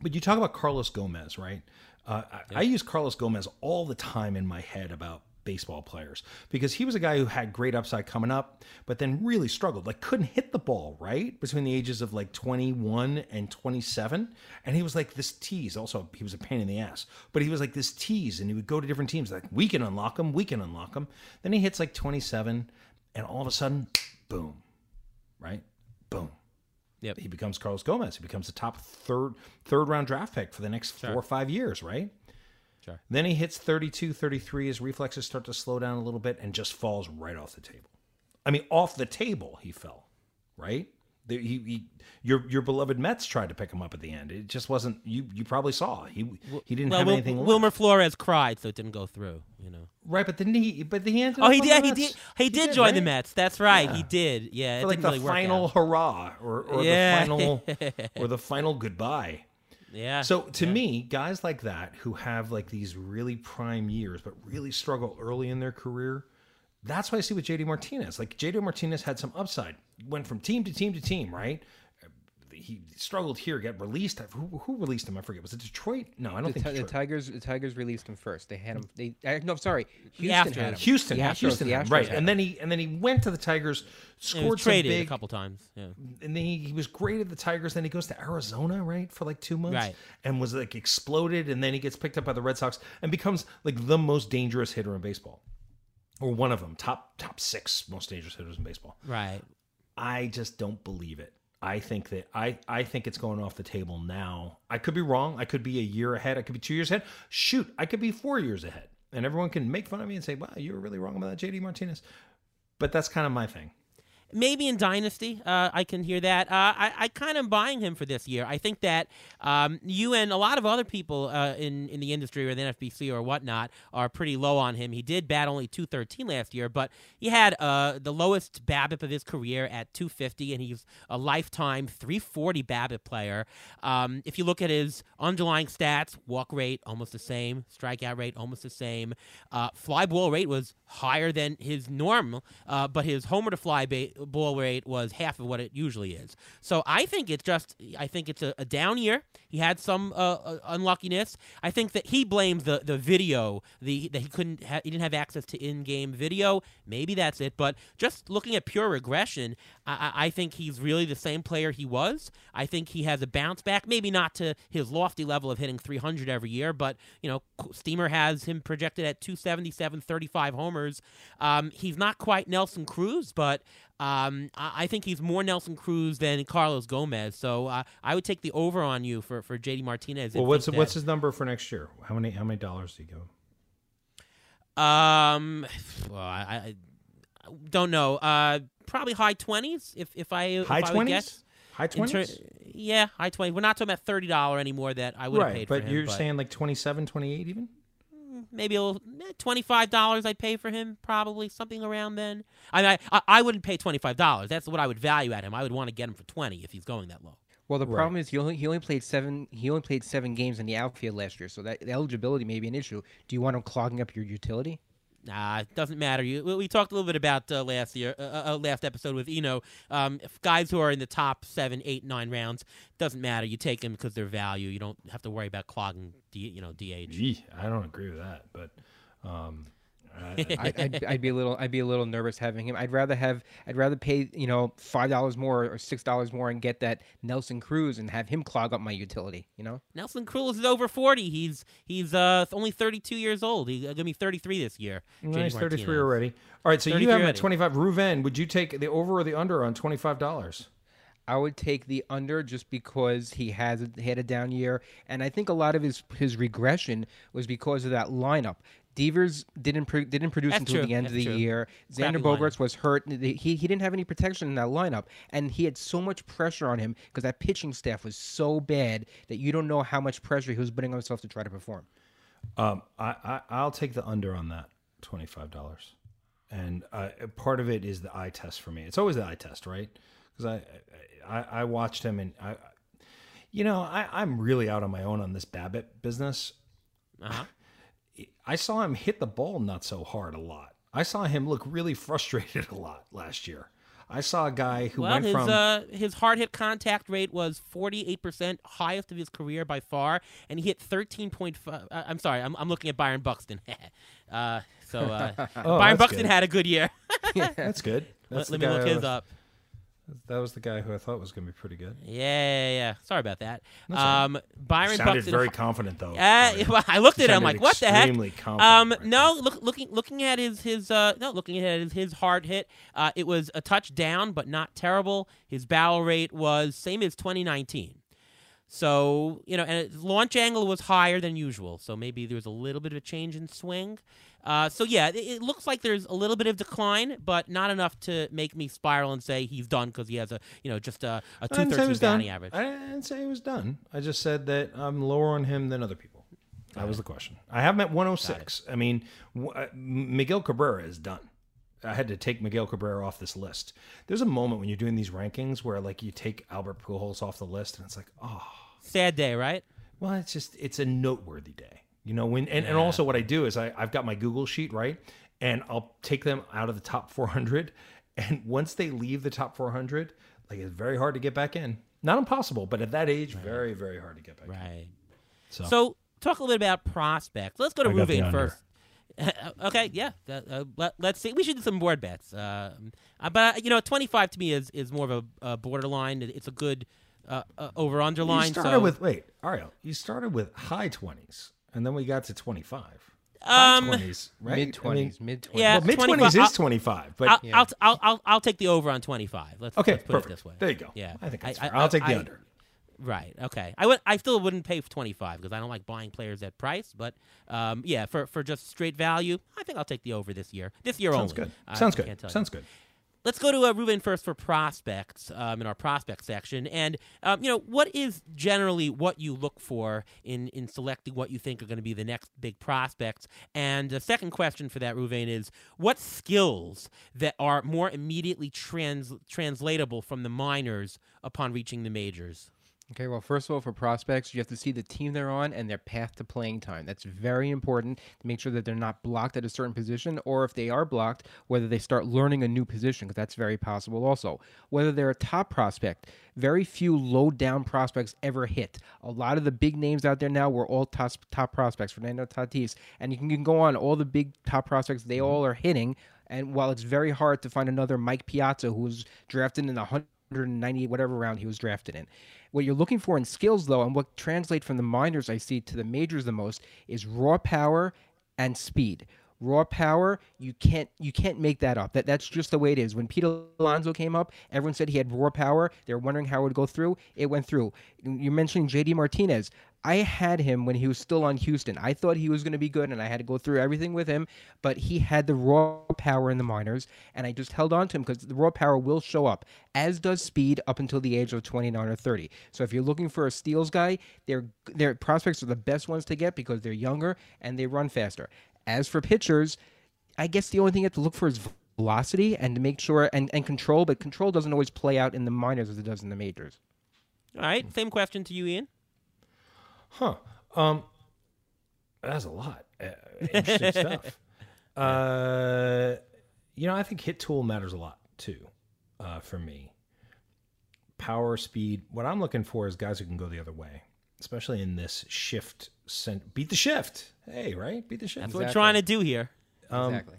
but you talk about Carlos Gomez, right? Uh, I, I use Carlos Gomez all the time in my head about baseball players because he was a guy who had great upside coming up, but then really struggled. Like couldn't hit the ball right between the ages of like 21 and 27, and he was like this tease. Also, he was a pain in the ass, but he was like this tease, and he would go to different teams like we can unlock him, we can unlock him. Then he hits like 27, and all of a sudden, boom, right, boom.
Yep.
He becomes Carlos Gomez. He becomes the top third third round draft pick for the next four or five years, right?
Sure.
Then he hits 32, 33. His reflexes start to slow down a little bit and just falls right off the table. I mean, off the table, he fell, right? The- He, he, your your beloved Mets tried to pick him up at the end. It just wasn't. You you probably saw he he didn't
Well,
have
Wil-
anything. left.
Wilmer Flores cried, so it didn't go through. You know.
right? But then he but the ended.
Oh, he did.
the
He did. He did join the? Mets. That's right.
Yeah.
He did. Yeah.
for
it
like the
really
final hurrah or, or
Yeah.
the final or the final goodbye.
Yeah.
So to me, guys like that who have like these really prime years but really struggle early in their career, that's what I see with JD Martinez. Like JD Martinez had some upside, went from team to team to team, right? He struggled here, got released. Who, who released him? I forget. Was it Detroit? No, I don't
The,
think
Ti- the Tigers, the Tigers released him first. They had him. They no, sorry, Houston
Astros.
had him.
Houston, yeah,
Astros-
Houston,
the Astros
right? And then he and then he went to the Tigers, scored some
traded
big,
a couple times. Yeah.
and then he, he was great at the Tigers. Then he goes to Arizona, right, for like two months,
Right.
and was like exploded. And then he gets picked up by the Red Sox and becomes like the most dangerous hitter in baseball, or one of them, top top six most dangerous hitters in baseball.
Right.
I just don't believe it. I think that I I think it's going off the table now. I could be wrong. I could be a year ahead. I could be two years ahead. Shoot, I could be four years ahead, and everyone can make fun of me and say, "Wow, you were really wrong about that, JD Martinez." But that's kind of my thing.
Maybe in Dynasty, uh, I can hear that. Uh, I, I kind of am buying him for this year. I think that um, you and a lot of other people uh, in in the industry or the NFBC or whatnot are pretty low on him. He did bat only two thirteen last year, but he had uh, the lowest BABIP of his career at two fifty, and he's a lifetime three forty BABIP player. Um, if you look at his underlying stats, walk rate almost the same, strikeout rate almost the same, uh, fly ball rate was higher than his normal, uh, but his homer to fly ba- ball rate was half of what it usually is. So I think it's just I think it's a, a down year. He had some uh, uh, unluckiness. I think that he blames the the video the that he couldn't ha- he didn't have access to in game video. Maybe that's it. But just looking at pure regression, I, I think he's really the same player he was. I think he has a bounce back. Maybe not to his lofty level of hitting 300 every year, but you know Steamer has him projected at 277, 35 homers. Um, he's not quite Nelson Cruz, but um, I, I think he's more Nelson Cruz than Carlos Gomez. So uh, I would take the over on you for, for JD Martinez.
Well, what's what's his number for next year? How many how many dollars do you give him?
Um, well, I, I don't know. Uh, probably high twenties. If if I
High
would guess.
twenties. High
In ter-
twenties.
yeah, high twenties. We're not talking about thirty dollar anymore that I would have
Right,
paid
but
for him.
you're saying like 27, 28 even.
Maybe a little eh, twenty five dollars I'd pay for him, probably something around then. I mean, I, I wouldn't pay twenty five dollars. That's what I would value at him. I would want to get him for twenty if he's going that low.
Well, the
Right.
problem is he only he only played seven he only played seven games in the outfield last year, so that the eligibility may be an issue. Do you want him clogging up your utility?
Nah, it doesn't matter. You, we- talked a little bit about uh, last year, uh, uh, last episode with Eno. Um, guys who are in the top seven, eight, nine rounds doesn't matter. You take them because they're value. You don't have to worry about clogging, D, you know, DH.
Gee, I don't agree with that, but um, I,
I, I'd, I'd be a little I'd be a little nervous having him. I'd rather have I'd rather pay you know five dollars more or six dollars more and get that Nelson Cruz and have him clog up my utility. You know.
Nelson Cruz is over forty. He's he's uh only thirty two years old. He's gonna be thirty three this year.
he's
JD
33
Martinez.
already. All right, so you have him at 25. Reuven, would you take the over or the under on $25?
I would take the under just because he has he had a down year, and I think a lot of his his regression was because of that lineup. Devers didn't pro- didn't produce
That's
until
true.
the end of the
true.
year. Xander
Crappy
Bogaerts was hurt. He he didn't have any protection in that lineup, and he had so much pressure on him because that pitching staff was so bad that you don't know how much pressure he was putting on himself to try to perform.
Um, I, I I'll take the under on that twenty five dollars, and uh, part of it is the eye test for me. It's always the eye test, right? Because I, I I watched him and I, you know, I I'm really out on my own on this BABIP business.
Uh-huh.
I saw him hit the ball not so hard a lot. I saw him look really frustrated a lot last year. I saw a guy who
Well,
went
his
from
uh, his hard hit contact rate was forty eight percent, highest of his career by far, and he hit thirteen point five. Uh, I'm sorry, I'm, I'm looking at Byron Buxton. uh, so uh,
Oh,
Byron Buxton
good.
had a good year.
that's good. That's
let let me look his up.
That was the guy who I thought was going to be pretty good.
Yeah, yeah, yeah. Sorry about that.
That's all right.
Um, Byron
Sounded
Buxton.
very confident though.
Uh, well, I looked at
him
like, what the heck?
extremely confident
Um,
right
no, look, looking looking at his his uh, no, looking at his his hard hit. Uh, it was a touchdown, but not terrible. His barrel rate was same as 2019. So you know, and launch angle was higher than usual. So maybe there was a little bit of a change in swing. Uh, so yeah, it, it looks like there's a little bit of decline, but not enough to make me spiral and say he's done because he has a you know just a, two
say he
thirteen
done.
average.
I didn't say he was done. I just said that I'm lower on him than other people. That was the question. I have him at 106. I mean, w- uh, Miguel Cabrera is done. I had to take Miguel Cabrera off this list. There's a moment when you're doing these rankings where like you take Albert Pujols off the list, and it's like, oh,
Sad day, right?
well, it's just it's a noteworthy day. You know, when and, and also what I do is I, I've got my Google sheet, right? And I'll take them out of the top 400. And once they leave the top 400, like it's very hard to get back in. Not impossible, but at that age, very, very hard to get back in.
Right.
So,
So, talk a little bit about prospects. Let's go to
I Reuven
first. okay, yeah. Uh, uh, let, us see. We should do some board bets. Uh, uh, but uh, you know, twenty-five to me is is more of a, a borderline. It's a good uh, uh, over
you
underline.
started
so
with, wait, Ariel, you started with high 20s, and then we got to 25.
um,
High 20s, right?
Mid twenties, mid twenties.
yeah.
Well, mid
25
20s
I'll-
is 25, but
I'll,
Yeah.
I'll, I'll I'll I'll take the over on twenty-five. Let's,
okay,
let's put
perfect.
it this way.
There you go.
Yeah,
I think that's
I-
fair.
I-
I'll take the
I-
under.
Right. Okay. I would. I still wouldn't pay for twenty five because I don't like buying players at price. But um, yeah, for for just straight value, I think I'll take the over this year. This year
Sounds
only.
good.
I-
Sounds
I
good.
can't tell you.
Sounds good.
Let's go to uh, Ruben first for prospects um, in our prospect section, and um, you know what is generally what you look for in in selecting what you think are going to be the next big prospects. And the second question for that, Reuven, is what skills that are more immediately trans translatable from the minors upon reaching the majors.
Okay, well, first of all, for prospects, you have to see the team they're on and their path to playing time. That's very important to make sure that they're not blocked at a certain position, or if they are blocked, whether they start learning a new position, because that's very possible also. Whether they're a top prospect, very few low down prospects ever hit. A lot of the big names out there now were all top, top prospects, Fernando Tatis, and you can, you can go on, all the big top prospects, they mm-hmm. all are hitting. And while it's very hard to find another Mike Piazza who was drafted in the 190 whatever round he was drafted in. What you're looking for in skills, though, and what translates from the minors I see to the majors the most is raw power and speed. Raw power, you can't you can't make that up. That that's just the way it is. When Pete Alonso came up, everyone said he had raw power. They were wondering how it would go through. It went through. You're mentioning JD Martinez. I had him when he was still on Houston. I thought he was going to be good, and I had to go through everything with him. But he had the raw power in the minors, and I just held on to him because the raw power will show up, as does speed up until the age of 29 or 30. So if you're looking for a steals guy, their their prospects are the best ones to get because they're younger and they run faster. As for pitchers, I guess the only thing you have to look for is velocity and to make sure and, and control, but control doesn't always play out in the minors as it does in the majors.
All right, same question to you, Ian.
Huh. Um, that's a lot. Uh, interesting stuff. Uh, you know, I think hit tool matters a lot too, uh, for me. Power, speed. What I'm looking for is guys who can go the other way, especially in this shift. Cent- beat the shift. Hey, right? Beat the shift.
That's what we're trying to do here.
Um,
exactly.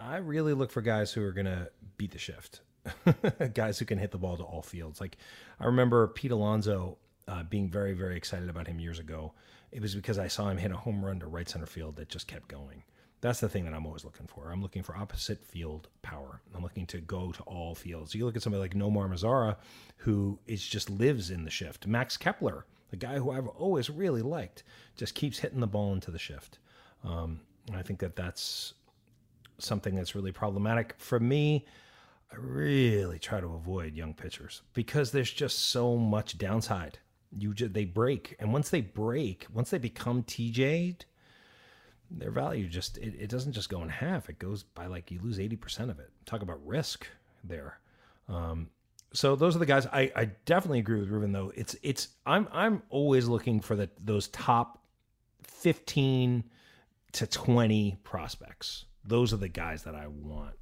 I really look for guys who are going to beat the shift. guys who can hit the ball to all fields. Like I remember Pete Alonso uh, being very, very excited about him years ago. It was because I saw him hit a home run to right center field that just kept going. That's the thing that I'm always looking for. I'm looking for opposite field power. I'm looking to go to all fields. You look at somebody like Nomar Mazara, who is just lives in the shift. Max Kepler, the guy who I've always really liked, just keeps hitting the ball into the shift. Um, and I think that that's something that's really problematic for me. I really try to avoid young pitchers because there's just so much downside. You just, they break, and once they break, once they become TJ'd, their value just it, it doesn't just go in half. It goes by like you lose eighty percent of it. Talk about risk there. Um, so those are the guys. I, I definitely agree with Ruben though. It's it's I'm I'm always looking for the those top fifteen to twenty prospects. Those are the guys that I want,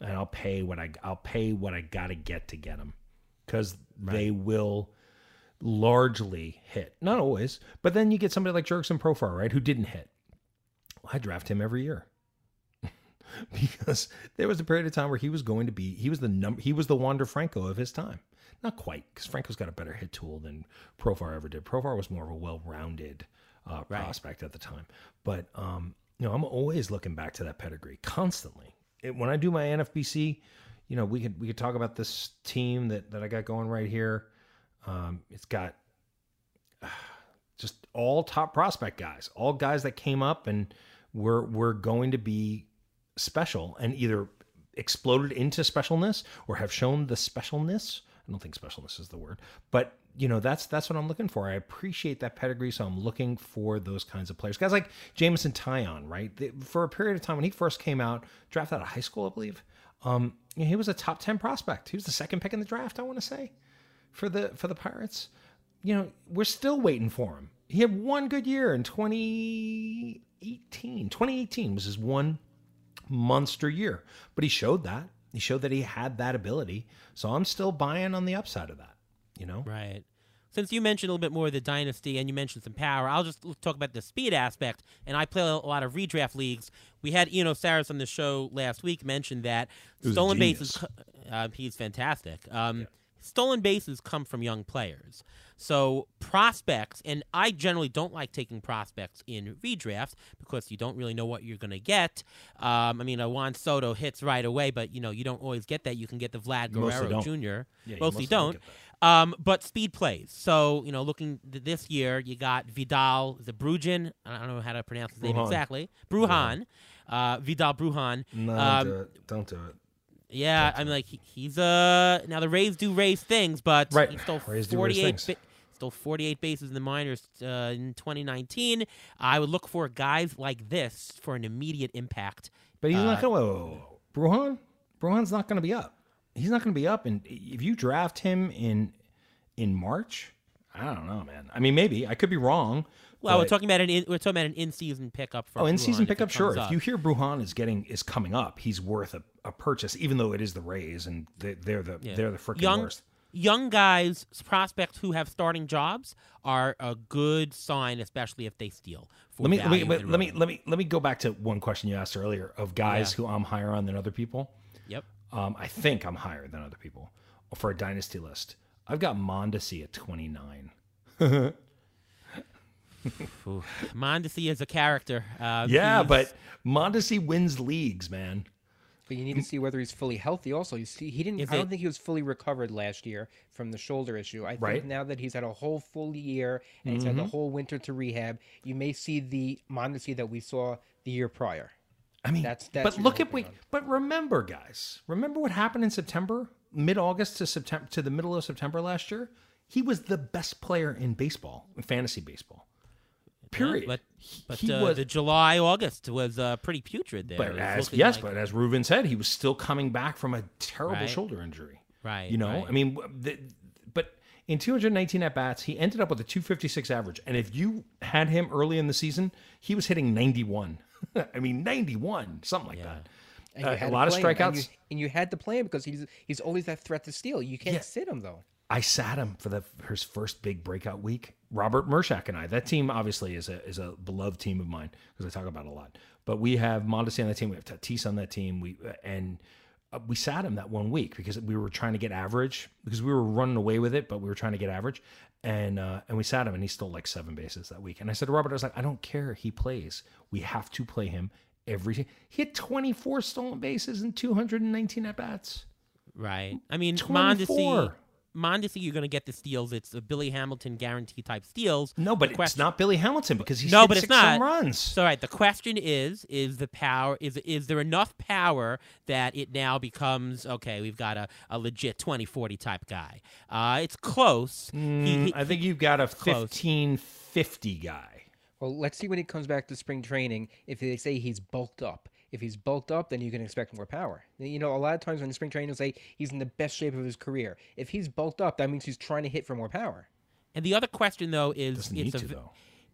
and I'll pay what I I'll pay what I got to get to get them because right. they will largely hit. Not always, but then you get somebody like Jurickson Profar, right, who didn't hit. I draft him every year. because there was a period of time where he was going to be he was the number he was the Wander Franco of his time. Not quite, because Franco's got a better hit tool than Profar ever did. Profar was more of a well-rounded uh, right. prospect at the time. But um, you know, I'm always looking back to that pedigree constantly. It, when I do my NFBC, you know, we could we could talk about this team that that I got going right here. Um, it's got uh, just all top prospect guys, all guys that came up and were were going to be special and either exploded into specialness or have shown the specialness. I don't think specialness is the word, but you know that's that's what I'm looking for. I appreciate that pedigree, so I'm looking for those kinds of players. Guys like Jameson Taillon, right? for a period of time when he first came out, drafted out of high school, I believe. Um, you know, he was a top ten prospect. He was the second pick in the draft, I want to say, for the for the Pirates. You know, we're still waiting for him. He had one good year in 2018. 2018 was his one monster year, but he showed that. He showed that he had that ability. So I'm still buying on the upside of that, you know?
Right. Since you mentioned a little bit more of the dynasty and you mentioned some power, I'll just talk about the speed aspect. And I play a lot of redraft leagues. We had Eno Sarris on the show last week mentioned that stolen bases. Uh, he's fantastic. Um, yeah. Stolen bases come from young players. So prospects, and I generally don't like taking prospects in redrafts because you don't really know what you're going to get. Um, I mean, a Juan Soto hits right away, but you know you don't always get that. You can get the Vlad Guerrero Jr.
Yeah,
mostly, mostly don't. don't um, but speed plays. So you know, looking this year, you got Vidal the Zabrugin. I don't know how to pronounce his name exactly. Bruján. Uh, Vidal Bruján.
No, um, don't do it. Don't do it.
Yeah, I'm like he, he's uh now the Rays do Rays things, but
right.
he stole
Rays
48 ba- stole 48 bases in the minors uh, in 2019. I would look for guys like this for an immediate impact.
But he's
uh,
not going to Bruján. Bruján's not going to be up. He's not going to be up and if you draft him in in March, I don't know, man. I mean, maybe I could be wrong.
Well, we're talking about an in, we're talking about an in-season pickup for
Oh, in season pickup, sure.
comes
If you hear Bruján is getting is coming up, he's worth a, a purchase, even though it is the Rays and they, they're the
Yeah.
they're the freaking
young
worst.
young guys prospects who have starting jobs are a good sign, especially if they steal.
Let me let me let, me let me let me go back to one question you asked earlier of guys
Yeah.
who I'm higher on than other people.
Yep.
Um, I think I'm higher than other people for a dynasty list. I've got Mondesi at 29.
Ooh. Mondesi is a character. Uh,
Yeah,
he's-
but Mondesi wins leagues, man.
But you need to see whether he's fully healthy. Also, you see, he didn't.
Is
I don't
it-
think he was fully recovered last year from the shoulder issue. I think
Right.
now that he's had a whole full year and he's had the whole winter to rehab, you may see the Mondesi that we saw the year prior.
I mean,
That's- that's
but look at
we. on.
but remember, guys, remember what happened in September, mid August to September to the middle of September last year. He was the best player in baseball, in fantasy baseball. Period.
but but
he
uh,
was,
the July August was uh, pretty putrid there.
but as yes,
like-
but as Ruben said, he was still coming back from a terrible
Right.
shoulder injury.
Right,
You know,
right.
I mean, the, but in 219 at bats, he ended up with a 256 average, and if you had him early in the season, he was hitting 91. I mean, 91, something like that.
And
Uh,
you had
a
to
lot of
play him, and
strikeouts.
you, and you had to play him because he's he's always that threat to steal. You can't
Yeah.
sit him though.
I sat him for the his first big breakout week. Robert Mershak and I. That team obviously is a is a beloved team of mine because I talk about it a lot. But we have Mondesi on that team. We have Tatis on that team. We and uh, we sat him that one week because we were trying to get average because we were running away with it, but we were trying to get average. And uh, and we sat him and he stole like seven bases that week. And I said to Robert, I was like, I don't care. He plays. We have to play him every. He had 24 stolen bases and 219 at bats.
Right. I mean,
24.
Mondesi. Mondesi, you're going to get the steals. It's a Billy Hamilton guarantee type steals.
No, but
The
it's not Billy Hamilton because he's
No, but it's
six
not.
runs.
So, right. The question is: Is the power? Is is there enough power that it now becomes okay? We've got a, a legit 20-40 type guy. Uh, it's close. He- he-
Mm, I think you've got a
Close.
1550 guy.
Well, let's see when he comes back to spring training. If they say he's bulked up, if he's bulked up, then you can expect more power. You know, a lot of times when the spring training will say he's in the best shape of his career. If he's bulked up, that means he's trying to hit for more power.
and the other question though is
Doesn't
it's a
to though.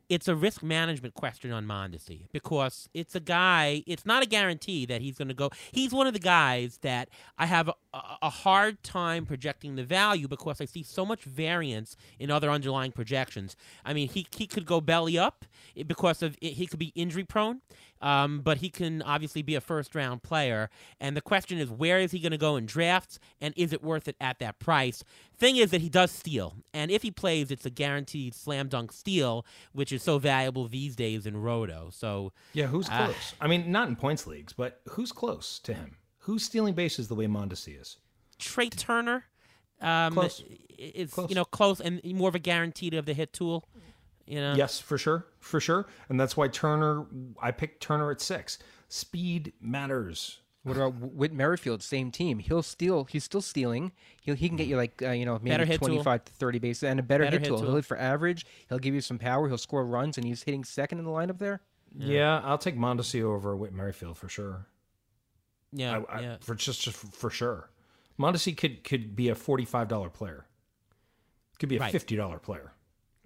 it's a risk management question on Mondesi because it's a guy. It's not a guarantee that he's going to go. He's one of the guys that I have a, a hard time projecting the value because I see so much variance in other underlying projections. I mean, he he could go belly up because of he could be injury prone, um, but he can obviously be a first round player. And the question is, where is he going to go in drafts, and is it worth it at that price? Thing is that he does steal, and if he plays, it's a guaranteed slam dunk steal, which is so valuable these days in Roto. So
Yeah, who's
Ah.
close? I mean, not in points leagues, but who's close to him? Who's stealing bases the way Mondesi is?
Trea Turner. Um,
Close.
Is
Close.
you know close and more of a guaranteed of the hit tool. You know,
Yes, for sure, for sure, and that's why Turner. I picked Turner at six. Speed matters.
What about Whit Merrifield? Same team. He'll steal. He's still stealing. He'll, he can get you like uh, you know maybe twenty five to thirty bases and a better,
Better
hit,
hit
tool.
tool.
He'll hit for average. He'll give you some power. He'll score runs, and he's hitting second in the lineup there.
Yeah, I'll take Mondesi over Whit Merrifield for sure.
yeah,
I, I,
yeah.
for just, just for sure. Mondesi could could be a forty five dollar player. Could be a
Right.
fifty dollar player.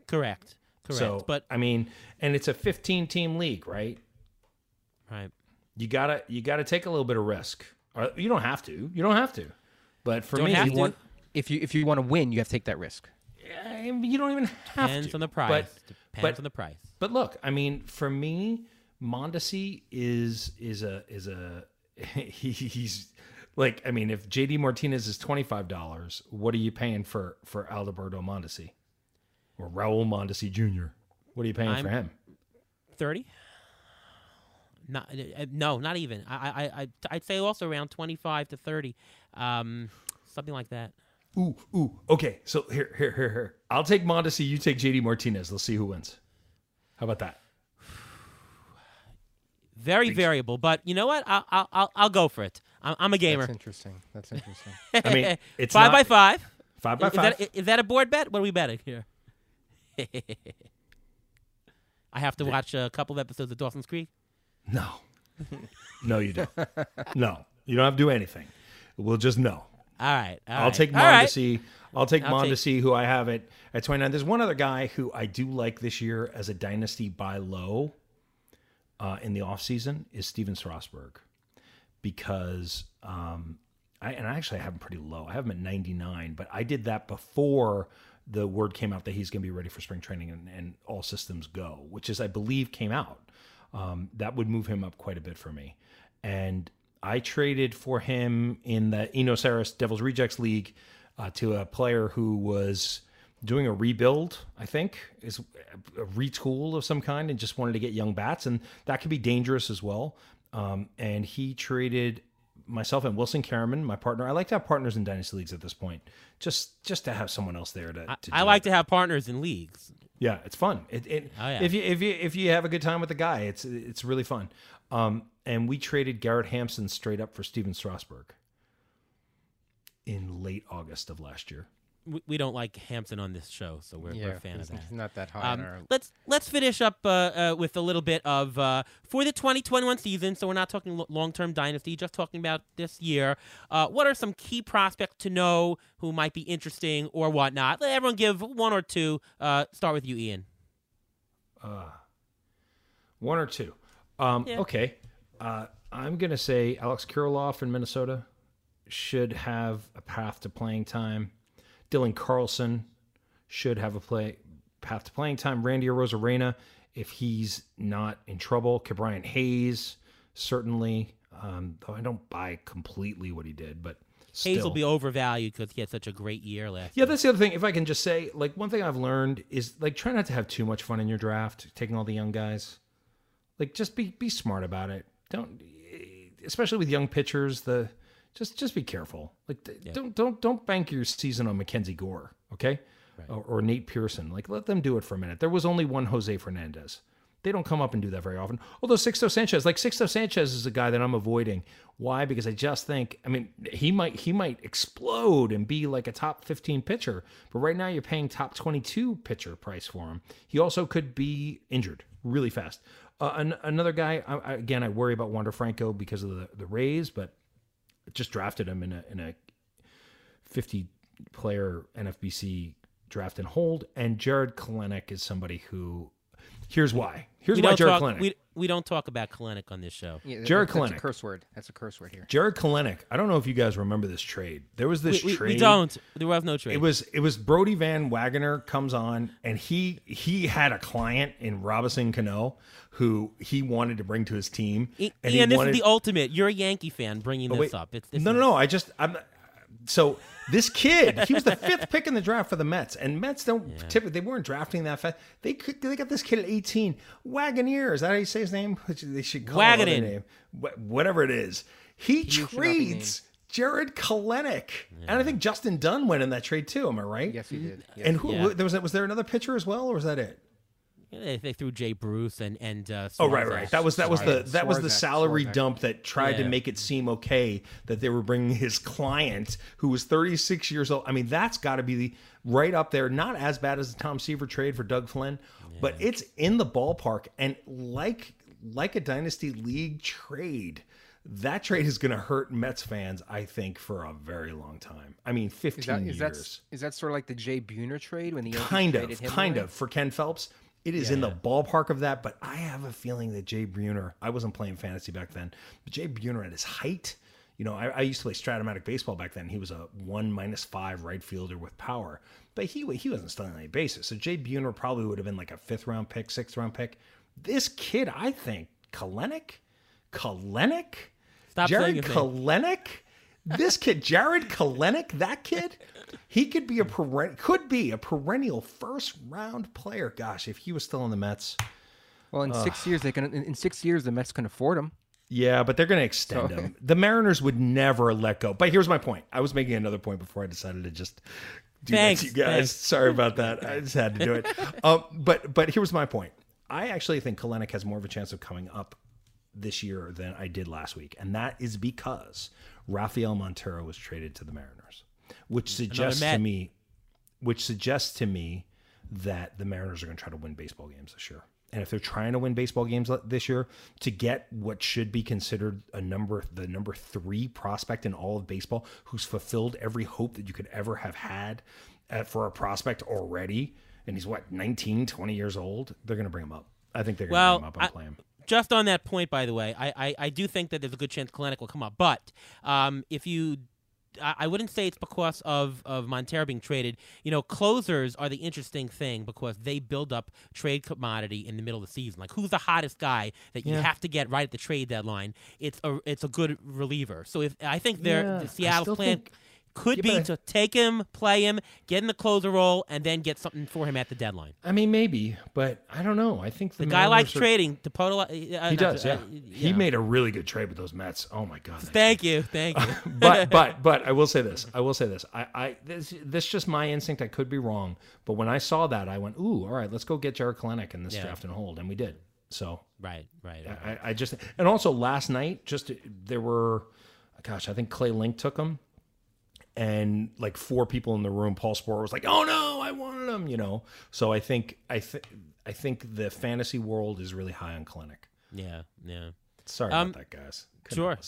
Correct, correct.
So,
but
I mean, and it's a fifteen team league, right?
right.
You gotta you gotta take a little bit of risk. Or you don't have to. You don't have to. But for
Don't
me,
You want if you if you want to win, you have to take that risk.
I mean, you don't even have to.
Depends
to.
on the price.
But,
Depends
but-
on the price.
but look, I mean, for me, Mondesi is is a is a he, he's like I mean, if JD Martinez is twenty five dollars, what are you paying for for Alberto Mondesi or Raul Mondesi Jr.? What are you paying
I'm-
for him?
Thirty. Not uh, no, not even. I I I I'd say also around twenty five to thirty, um, something like that.
Ooh, ooh. Okay, so here, here, here, here. I'll take Mondesi. You take JD Martinez. Let's see who wins. How about that?
Very variable, but you know what? I'll I'll I'll, I'll go for it. I'm, I'm a gamer.
That's interesting. That's interesting.
I mean, it's
five
not-
by five.
Five by
is,
five.
That, is that a board bet? What are we betting here? I have to watch a couple of episodes of Dawson's Creek.
No. No, you don't. no. You don't have to do anything. We'll just know.
All right. all
I'll
right,
take
all right.
Mondesi. I'll take
I'll take-
Mondesi, who I have at, at 29. There's one other guy who I do like this year as a dynasty buy low uh, in the offseason is Stephen Strasburg because um, I and I actually have him pretty low. I have him at 99, but I did that before the word came out that he's going to be ready for spring training and, and all systems go, which is I believe came out. Um, that would move him up quite a bit for me, and I traded for him in the Eno Sarris Devils Rejects League uh, to a player who was doing a rebuild, I think, is a retool of some kind, and just wanted to get young bats, and that could be dangerous as well. Um, and he traded myself and Wilson Karaman, my partner. I like to have partners in dynasty leagues at this point, just just to have someone else there to. to
I
do
like
it.
to have partners in leagues.
Yeah, it's fun. It, it,
Oh, yeah.
If you if you if you have a good time with the guy, it's it's really fun. Um, and we traded Garrett Hampson straight up for Stephen Strasburg in late August of last year.
We, we don't like Hampton on this show, so we're, we're a fan of
he's,
that.
he's not that high.
Um,
our,
let's let's finish up uh, uh, with a little bit of uh, for the 2021 season. So we're not talking lo- long-term dynasty, just talking about this year. Uh, what are some key prospects to know who might be interesting or whatnot? Let everyone give one or two. Uh, start with you, Ian.
One or two. Um,
Yeah.
Okay. Uh, I'm going to say Alex Kirilloff in Minnesota should have a path to playing time. Dylan Carlson should have a play path to playing time. Randy Arozarena, if he's not in trouble. Ke'Bryan Hayes, certainly. Um, though I don't buy completely what he did, but still.
Hayes will be overvalued because he had such a great year last.
Yeah, that's the other thing. If I can just say, like, one thing I've learned is like try not to have too much fun in your draft, taking all the young guys. Like, just be be smart about it. Don't, especially with young pitchers. The just just be careful. Like, th- don't don't don't bank your season on Mackenzie Gore, okay, or, or Nate Pearson. Like, let them do it for a minute. There was only one Jose Fernandez. They don't come up and do that very often. Although Sixto Sanchez, like Sixto Sanchez, is a guy that I'm avoiding. Why? Because I just think, I mean, he might he might explode and be like a top 15 pitcher, but right now you're paying top 22 pitcher price for him. He also could be injured really fast. Uh, an, another guy, I- again, I worry about Wander Franco because of the the Rays, but just drafted him in a in a 50 player NFBC draft and hold. And Jared Kelenic is somebody who. Here's why. Here's why Jared
talk.
Kelenic.
We, we don't talk about Kelenic on this show.
yeah,
Jared
that- that's
Kelenic.
a curse word. That's a curse word here.
Jared Kelenic. I don't know if you guys remember this trade. There was this
we,
trade.
we don't. There was no trade.
It was it was Brodie Van Wagenen comes on and he he had a client in Robinson Cano who he wanted to bring to his team.
I-
and
Ian,
he
this
wanted,
is the ultimate. You're a Yankee fan bringing this up. It's, this
no,
is-
no, no. I just I'm so this kid. He was the fifth pick in the draft for the Mets, and Mets don't typically they weren't drafting that fast. They could they got this kid at 18. Wagoneer is that how you say his name? Which They should call him another
Wagonin.
name. Whatever it is, he,
should not be
trades Jared Kelenic, and I think Justin Dunn went in that trade too. Am I right?
Yes, he did. Yes.
And who
Yeah.
there was? Was there another pitcher as well, or was that it?
They, they threw Jay Bruce and and uh,
Oh right, right. That was that was the
Swarzak.
that was the salary
Swarzak.
dump that tried to make it seem okay that they were bringing his client who was 36 years old. I mean, that's got to be the right up there. Not as bad as the Tom Seaver trade for Doug Flynn, but it's in the ballpark. And like like a dynasty league trade, that trade is going to hurt Mets fans, I think, for a very long time. I mean, 15
Is that is that
years.
is that sort of like the Jay Buhner trade when the Yankees
kind
traded
of,
him
kind
away?
of for Ken Phelps. It is in the ballpark of that, but I have a feeling that Jay Buhner. I wasn't playing fantasy back then, but Jay Buhner at his height. You know, I, I used to play Stratomatic baseball back then. He was a one minus five right fielder with power, but he he wasn't stealing any bases. So Jay Buhner probably would have been like a fifth round pick, sixth round pick. This kid, I think, Kelenic, Kelenic,
Stop
Jared. Kelenic. This kid, Jared Kelenic, that kid, he could be a peren- could be a perennial first round player. Gosh, if he was still in the Mets,
Well, in six years they can. In, in six years, the Mets can afford him.
yeah, but they're going to extend him. The Mariners would never let go. But here's my point. I was making another point before I decided to just do
Thanks,
that to you guys.
thanks.
Sorry about that. I just had to do it. um, but but here's my point. I actually think Kelenic has more of a chance of coming up this year than I did last week, and that is because Rafael Montero was traded to the Mariners, which suggests to me, which suggests to me that the Mariners are going to try to win baseball games this year. and if they're trying to win baseball games this year, to get what should be considered a number, the number three prospect in all of baseball, who's fulfilled every hope that you could ever have had at, for a prospect already, and he's what 19, 20 years old, they're going to bring him up. I think they're going to
Well,
bring him up and play him.
just on that point, by the way, I, I, I do think that there's a good chance Kelenic will come up. But um, if you, I, I wouldn't say it's because of, of Montero being traded. You know, closers are the interesting thing because they build up trade commodity in the middle of the season. Like, who's the hottest guy that you
Yeah.
have to get right at the trade deadline? It's a it's a good reliever. So if I think they're
Yeah,
the Seattle plan.
think-
could
Yeah,
be to take him, play him, get in the closer role, and then get something for him at the deadline.
I mean, maybe, but I don't know. I think the,
The guy likes
are-
trading. To Podol- uh,
He does,
uh,
yeah. He made a really good trade with those Mets. Oh my god!
Thank you, thank you.
but but but I will say this. I will say this. I, I this this is just my instinct. I could be wrong, but when I saw that, I went, "Ooh, all right, let's go get Jared Kelenic in this
Yeah.
draft and hold," and we did. So
right, right. right.
I, I just and also last night, just there were, gosh, I think Clay Link took him, and like four people in the room. Paul Sporer was like, "Oh no, I wanted him," you know. So I think I think I think the fantasy world is really high on Kelenic.
Yeah, yeah.
Sorry
Um,
about that, guys. Couldn't
sure.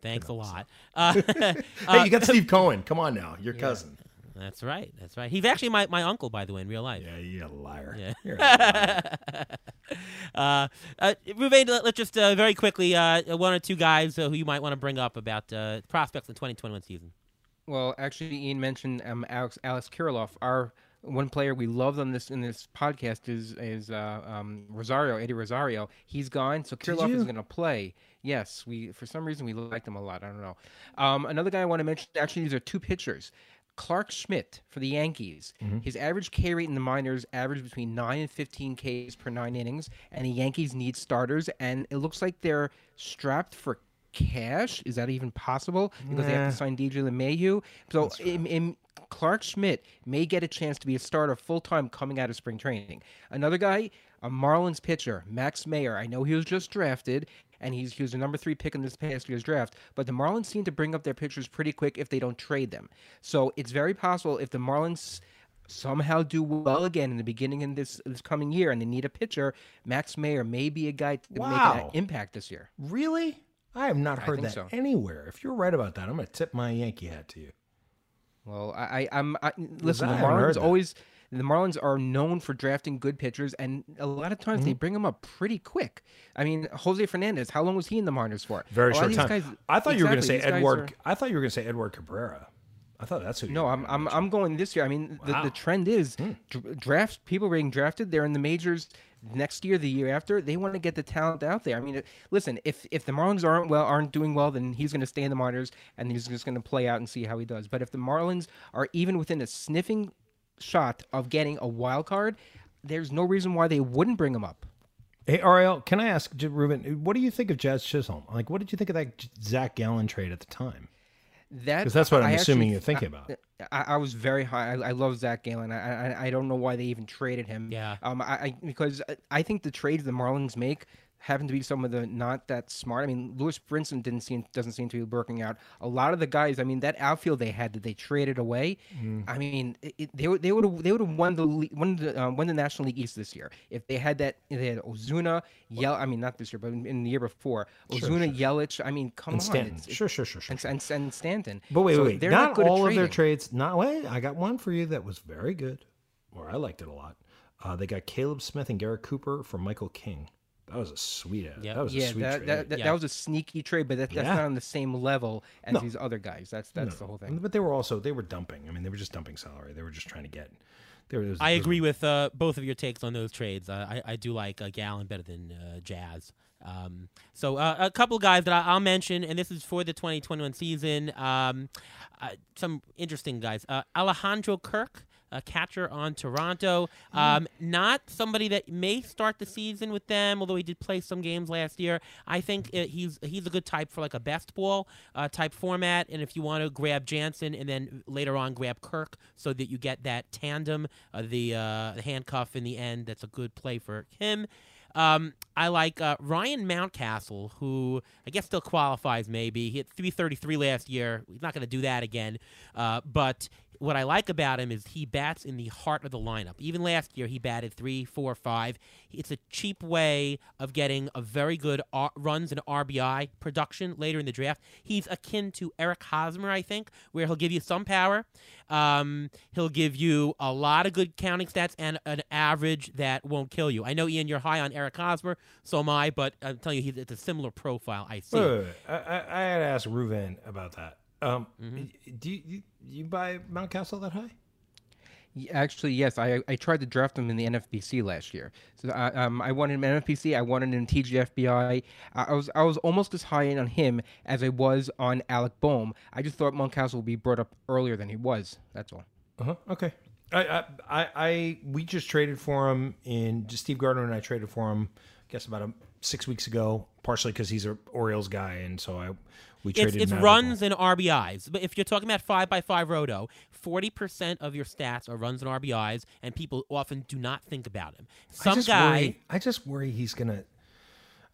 Thanks a lot. Uh,
Hey, you got Steve Cohen. Come on now, your cousin.
that's right. That's right. He's actually my, my uncle, by the way, in real life.
Yeah, you're a liar.
Yeah.
You're a liar.
Uh, uh, Reuven, let- let's just uh, very quickly uh, one or two guys uh, who you might want to bring up about uh, prospects in 2021 season.
Well, actually, Ian mentioned um, Alex Alex Kirilloff. Our one player we loved on this in this podcast is is uh, um, Rosario Eddie Rosario. He's gone, so Kirilloff
you?
is going to play. Yes, we for some reason we liked him a lot. I don't know. Um, another guy I want to mention. Actually, these are two pitchers. Clarke Schmidt for the Yankees. His average K rate in the minors averaged between 9 and 15 Ks per 9 innings, and the Yankees need starters, and it looks like they're strapped for cash. Is that even possible? Because they have to sign DJ LeMahieu. So im- im- Clarke Schmidt may get a chance to be a starter full time coming out of spring training. Another guy, a Marlins pitcher, Max Meyer. I know he was just drafted, and he's he was the number three pick in this past year's draft. But the Marlins seem to bring up their pitchers pretty quick if they don't trade them. So it's very possible if the Marlins somehow do well again in the beginning in this this coming year, and they need a pitcher, Max Meyer may be a guy to make an impact this year.
really? I have not heard that
so.
anywhere. If you're right about that, I'm going to tip my Yankee hat to you.
Well, I, I I'm I, listen.
I
The Marlins always the Marlins are known for drafting good pitchers, and a lot of times they
Mm-hmm.
bring them up pretty quick. I mean, Jose Fernandez. How long was he in the minors for?
Very short time.
guys-
I thought you were going to say Edward.
are-
I thought you were going to say Edward Cabrera. I thought that's who.
No, I'm I'm. I'm going this year. I mean, the,
Wow. Hmm.
the trend is dr- draft people being drafted. They're in the majors next year, the year after. They want to get the talent out there. I mean, listen, if if the Marlins aren't well, aren't doing well, then he's going to stay in the minors and he's just going to play out and see how he does. But if the Marlins are even within a sniffing shot of getting a wild card, there's no reason why they wouldn't bring him up.
Hey, Ariel, can I ask Reuven? What do you think of Jazz Chisholm? Like, what did you think of that Zach Gallen trade at the time?
That
'Cause that's what I'm
I
assuming
actually-
you're thinking
I-
about.
I, I was very high. I, I love Zach Gallen. I, I I don't know why they even traded him.
Yeah.
Um. I, I because I- I think the trades the Marlins make happen to be some of the not that smart. I mean, Lewis Brinson didn't seem doesn't seem to be working out. A lot of the guys. I mean, that outfield they had that they traded away.
Mm.
I mean, it, they would they would they would have won the won the um, won the National League East this year if they had that. They had Ozuna, Yel. I mean, not this year, but in, in the year before, Ozuna, Yelich. I mean, come
And
on.
Stanton.
it's-
Sure, sure, sure, sure.
and, and, and Stanton.
But wait,
So
wait, wait.
they're
Not, all of their trades. Not wait. I got one for you that was very good, or I liked it a lot. Uh, they got Caleb Smith and Garrett Cooper from Michael King. That was a sweet.
Yeah.
That was a sweet
that,
trade.
that, that,
Yeah.
that was a sneaky trade, but that, that's
Yeah.
not on the same level as
No.
these other guys. That's that's the whole thing.
But they were also they were dumping. I mean, they were just dumping salary. They were just trying to get. There was.
I agree with uh, both of your takes on those trades. Uh, I, I do like uh, Gallen better than uh, Jazz. Um, so uh, a couple guys that I, I'll mention, and this is for the 2021 season. Um, uh, some interesting guys. Uh, Alejandro Kirk, a catcher on Toronto. Um, not somebody that may start the season with them, although he did play some games last year. I think uh, he's he's a good type for like a best ball uh, type format. And if you want to grab Jansen and then later on grab Kirk, so that you get that tandem, uh, the uh, the handcuff in the end, that's a good play for him. Um, I like uh, Ryan Mountcastle, who I guess still qualifies. Maybe he hit 333 last year. He's not going to do that again. Uh, but what I like about him is he bats in the heart of the lineup. Even last year, he batted three, four, five. It's a cheap way of getting a very good R- runs and RBI production later in the draft. He's akin to Eric Hosmer, I think, where he'll give you some power. Um, he'll give you a lot of good counting stats and an average that won't kill you. I know, Ian, you're high on Eric Hosmer, so am I, but I'm telling you, he's, it's a similar profile I see.
Wait, wait, wait. I, I, I had to ask Reuven about that. Um, Do you, you you buy Mountcastle that high?
Actually, yes. I, I tried to draft him in the NFBC last year. So I, um, I wanted him in NFBC. I wanted him in TGFBI. I, I was I was almost as high in on him as I was on Alec Bohm. I just thought Mountcastle would be brought up earlier than he was. That's all.
Uh huh. Okay. I, I I I we just traded for him in just Steve Gardner and I traded for him. I guess about a, six weeks ago, partially because he's a Orioles guy, and so I we
It's,
traded.
it's runs and RBIs. But if you're talking about five by five roto, forty percent of your stats are runs and RBIs, and people often do not think about him.
I
Some
just
guy,
worry, I just worry he's gonna.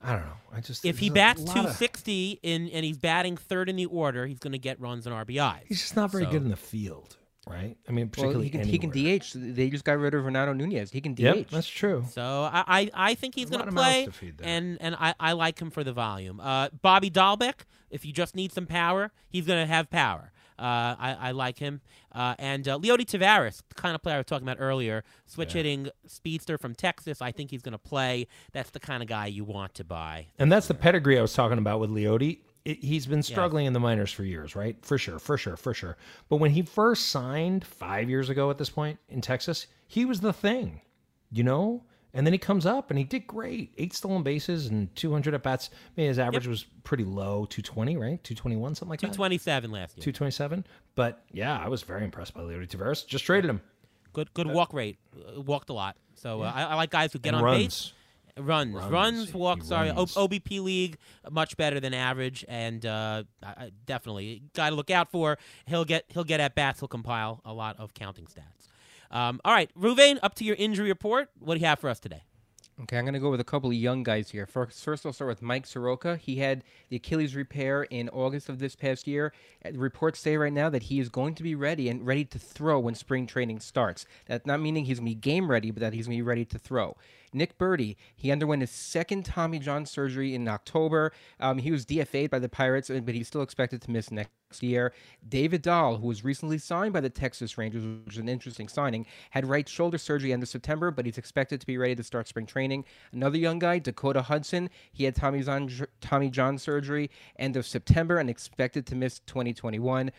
I don't know. I just
if he bats
lot of-
260 in and he's batting third in the order, he's going to get runs and RBIs.
he's just not very
So-
good in the field, right? I mean,
Well,
particularly
he can he can. DH. They just got rid of Renato Nunez. He can DH.
Yep, that's true.
So I, I, I think he's going to play,
to feed there.
and and I, I like him for the volume. Uh, Bobby Dalbec, if you just need some power, he's going to have power. Uh, I, I like him. Uh, and uh, Leody Taveras, the kind of player I was talking about earlier, switch hitting speedster from Texas. I think he's going to play. That's the kind of guy you want to buy.
And that's the pedigree I was talking about with Leody. It, he's been struggling in the minors for years, right? For sure, for sure, for sure. But when he first signed five years ago at this point in Texas, he was the thing, you know? And then he comes up and he did great. Eight stolen bases and 200 at bats. I mean, his average was pretty low 220, right? 221, something like that.
227 last year.
227. But yeah, I was very impressed by Leody Taveras. Just traded him.
Good good walk rate. Uh, walked a lot. So uh, I, I like guys who get
And
on
runs.
base. Runs, runs,
Runs.
Walks. Sorry, O- OBP league much better than average, and uh, I, I definitely got to look out for. He'll get he'll get at bats. He'll compile a lot of counting stats. Um, all right, Reuven, up to your injury report. What do you have for us today?
Okay, I'm going to go with a couple of young guys here. First, first, I'll start with Mike Soroka. He had the Achilles repair in August of this past year. Uh, Reports say right now that he is going to be ready and ready to throw when spring training starts. That's not meaning he's going to be game ready, but that he's going to be ready to throw. Nick Burdi, he underwent his second Tommy John surgery in October. Um, he was DFA'd by the Pirates, uh, but he's still expected to miss next year. David Dahl, who was recently signed by the Texas Rangers, which is an interesting signing, had right shoulder surgery end of September, but he's expected to be ready to start spring training. Another young guy, Dakota Hudson, he had Tommy John, Tommy John surgery end of September and expected to miss 2021.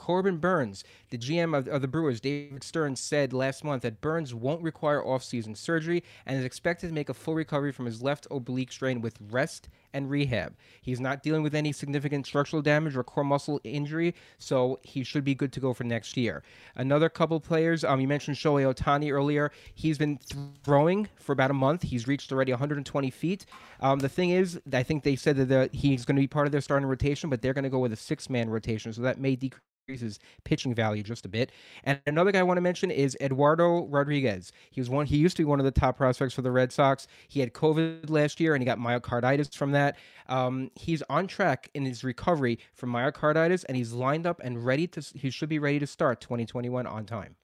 Corbin Burnes, the GM of, of the Brewers, David Stearns, said last month that Burnes won't require offseason surgery and is expected to make a full recovery from his left oblique strain with rest and rehab. He's not dealing with any significant structural damage or core muscle injury, so he should be good to go for next year. Another couple players, um, you mentioned Shohei Ohtani earlier. He's been throwing for about a month. He's reached already 120 feet. Um, the thing is, I think they said that the, he's going to be part of their starting rotation, but they're going to go with a six-man rotation, so that may decrease his pitching value just a bit. And another guy I want to mention is Eduardo Rodriguez. He was one. He used to be one of the top prospects for the Red Sox. He had COVID last year, and he got myocarditis from that. Um, he's on track in his recovery from myocarditis, and he's lined up and ready to. He should be ready to start 2021 on time.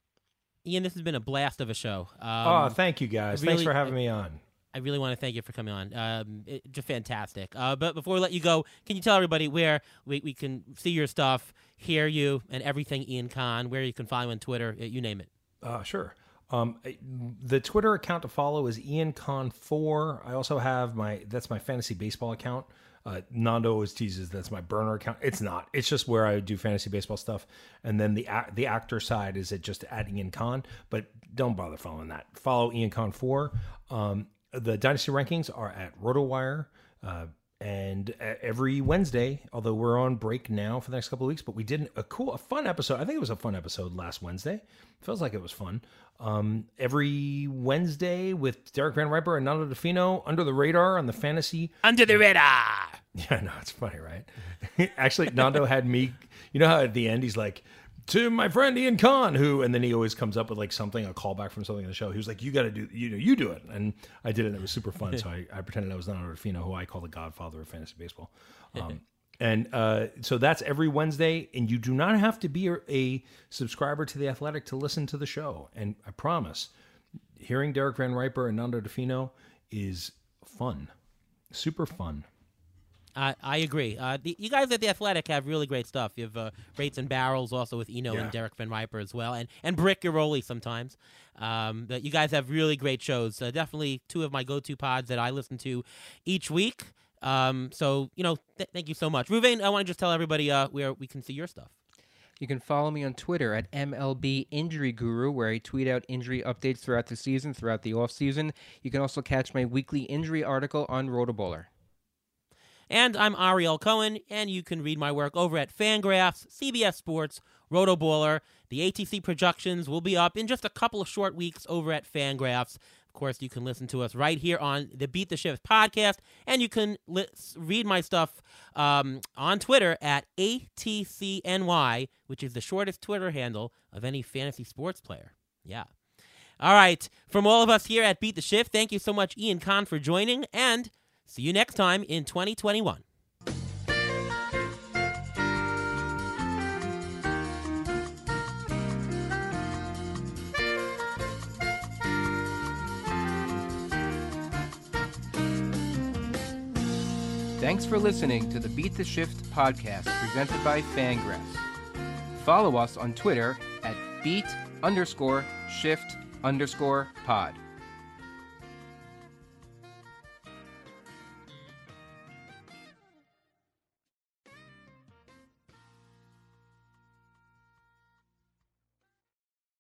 Ian, this has been a blast of a show. Um,
oh, thank you guys. Thanks for having me on.
I really want to thank you for coming on. Um, it, just fantastic. Uh, but before we let you go, can you tell everybody where we, we can see your stuff, hear you, and everything Ian Kahn, where you can follow me on Twitter, you name it.
Uh, sure. Um, the Twitter account to follow is Ian Kahn four. I also have my that's my fantasy baseball account. Uh, Nando always teases that's my burner account. It's not. It's just where I do fantasy baseball stuff. And then the the actor side is it just at Ian Kahn. But don't bother following that. Follow Ian Kahn four. Um, the dynasty rankings are at RotoWire. Uh, and uh, every Wednesday, although we're on break now for the next couple of weeks, but we did a cool, a fun episode. I think it was a fun episode last Wednesday. Feels like it was fun. Um, every Wednesday with Derek VanRiper and Nando Di Fino under the radar on the fantasy.
Under the radar.
Yeah, no, it's funny, right? Actually, Nando had me. You know how at the end he's like, to my friend Ian Kahn, who, and then he always comes up with like something, a callback from something in the show. He was like, "You got to do, you know, you do it," and I did it. and It was super fun. so I, I pretended I was Nando Di Fino, who I call the Godfather of fantasy baseball. Um, And uh, so that's every Wednesday, and you do not have to be a, a subscriber to the Athletic to listen to the show. And I promise, hearing Derek VanRiper and Nando Di Fino is fun, super fun.
I I agree. Uh, the, you guys at the Athletic have really great stuff. You have uh, rates and barrels also with Eno
Yeah.
and Derek VanRiper as well, and and Britt Ghiroli sometimes. Um, that you guys have really great shows. Uh, definitely two of my go-to pods that I listen to each week. Um, so you know, th- thank you so much, Reuven. I want to just tell everybody uh, where we can see your stuff.
You can follow me on Twitter at MLB Injury Guru, where I tweet out injury updates throughout the season, throughout the off season. You can also catch my weekly injury article on Rotoballer.
And I'm Ariel Cohen, and you can read my work over at Fangraphs, CBS Sports, Rotoballer. The ATC projections will be up in just a couple of short weeks over at Fangraphs. Of course, you can listen to us right here on the Beat the Shift podcast, and you can li- read my stuff um, on Twitter at ATCNY, which is the shortest Twitter handle of any fantasy sports player. Yeah. All right. From all of us here at Beat the Shift, thank you so much, Ian Kahn, for joining, and see you next time in 2021.
Thanks for listening to the Beat the Shift podcast presented by Fangraphs. Follow us on Twitter at beat underscore shift underscore pod.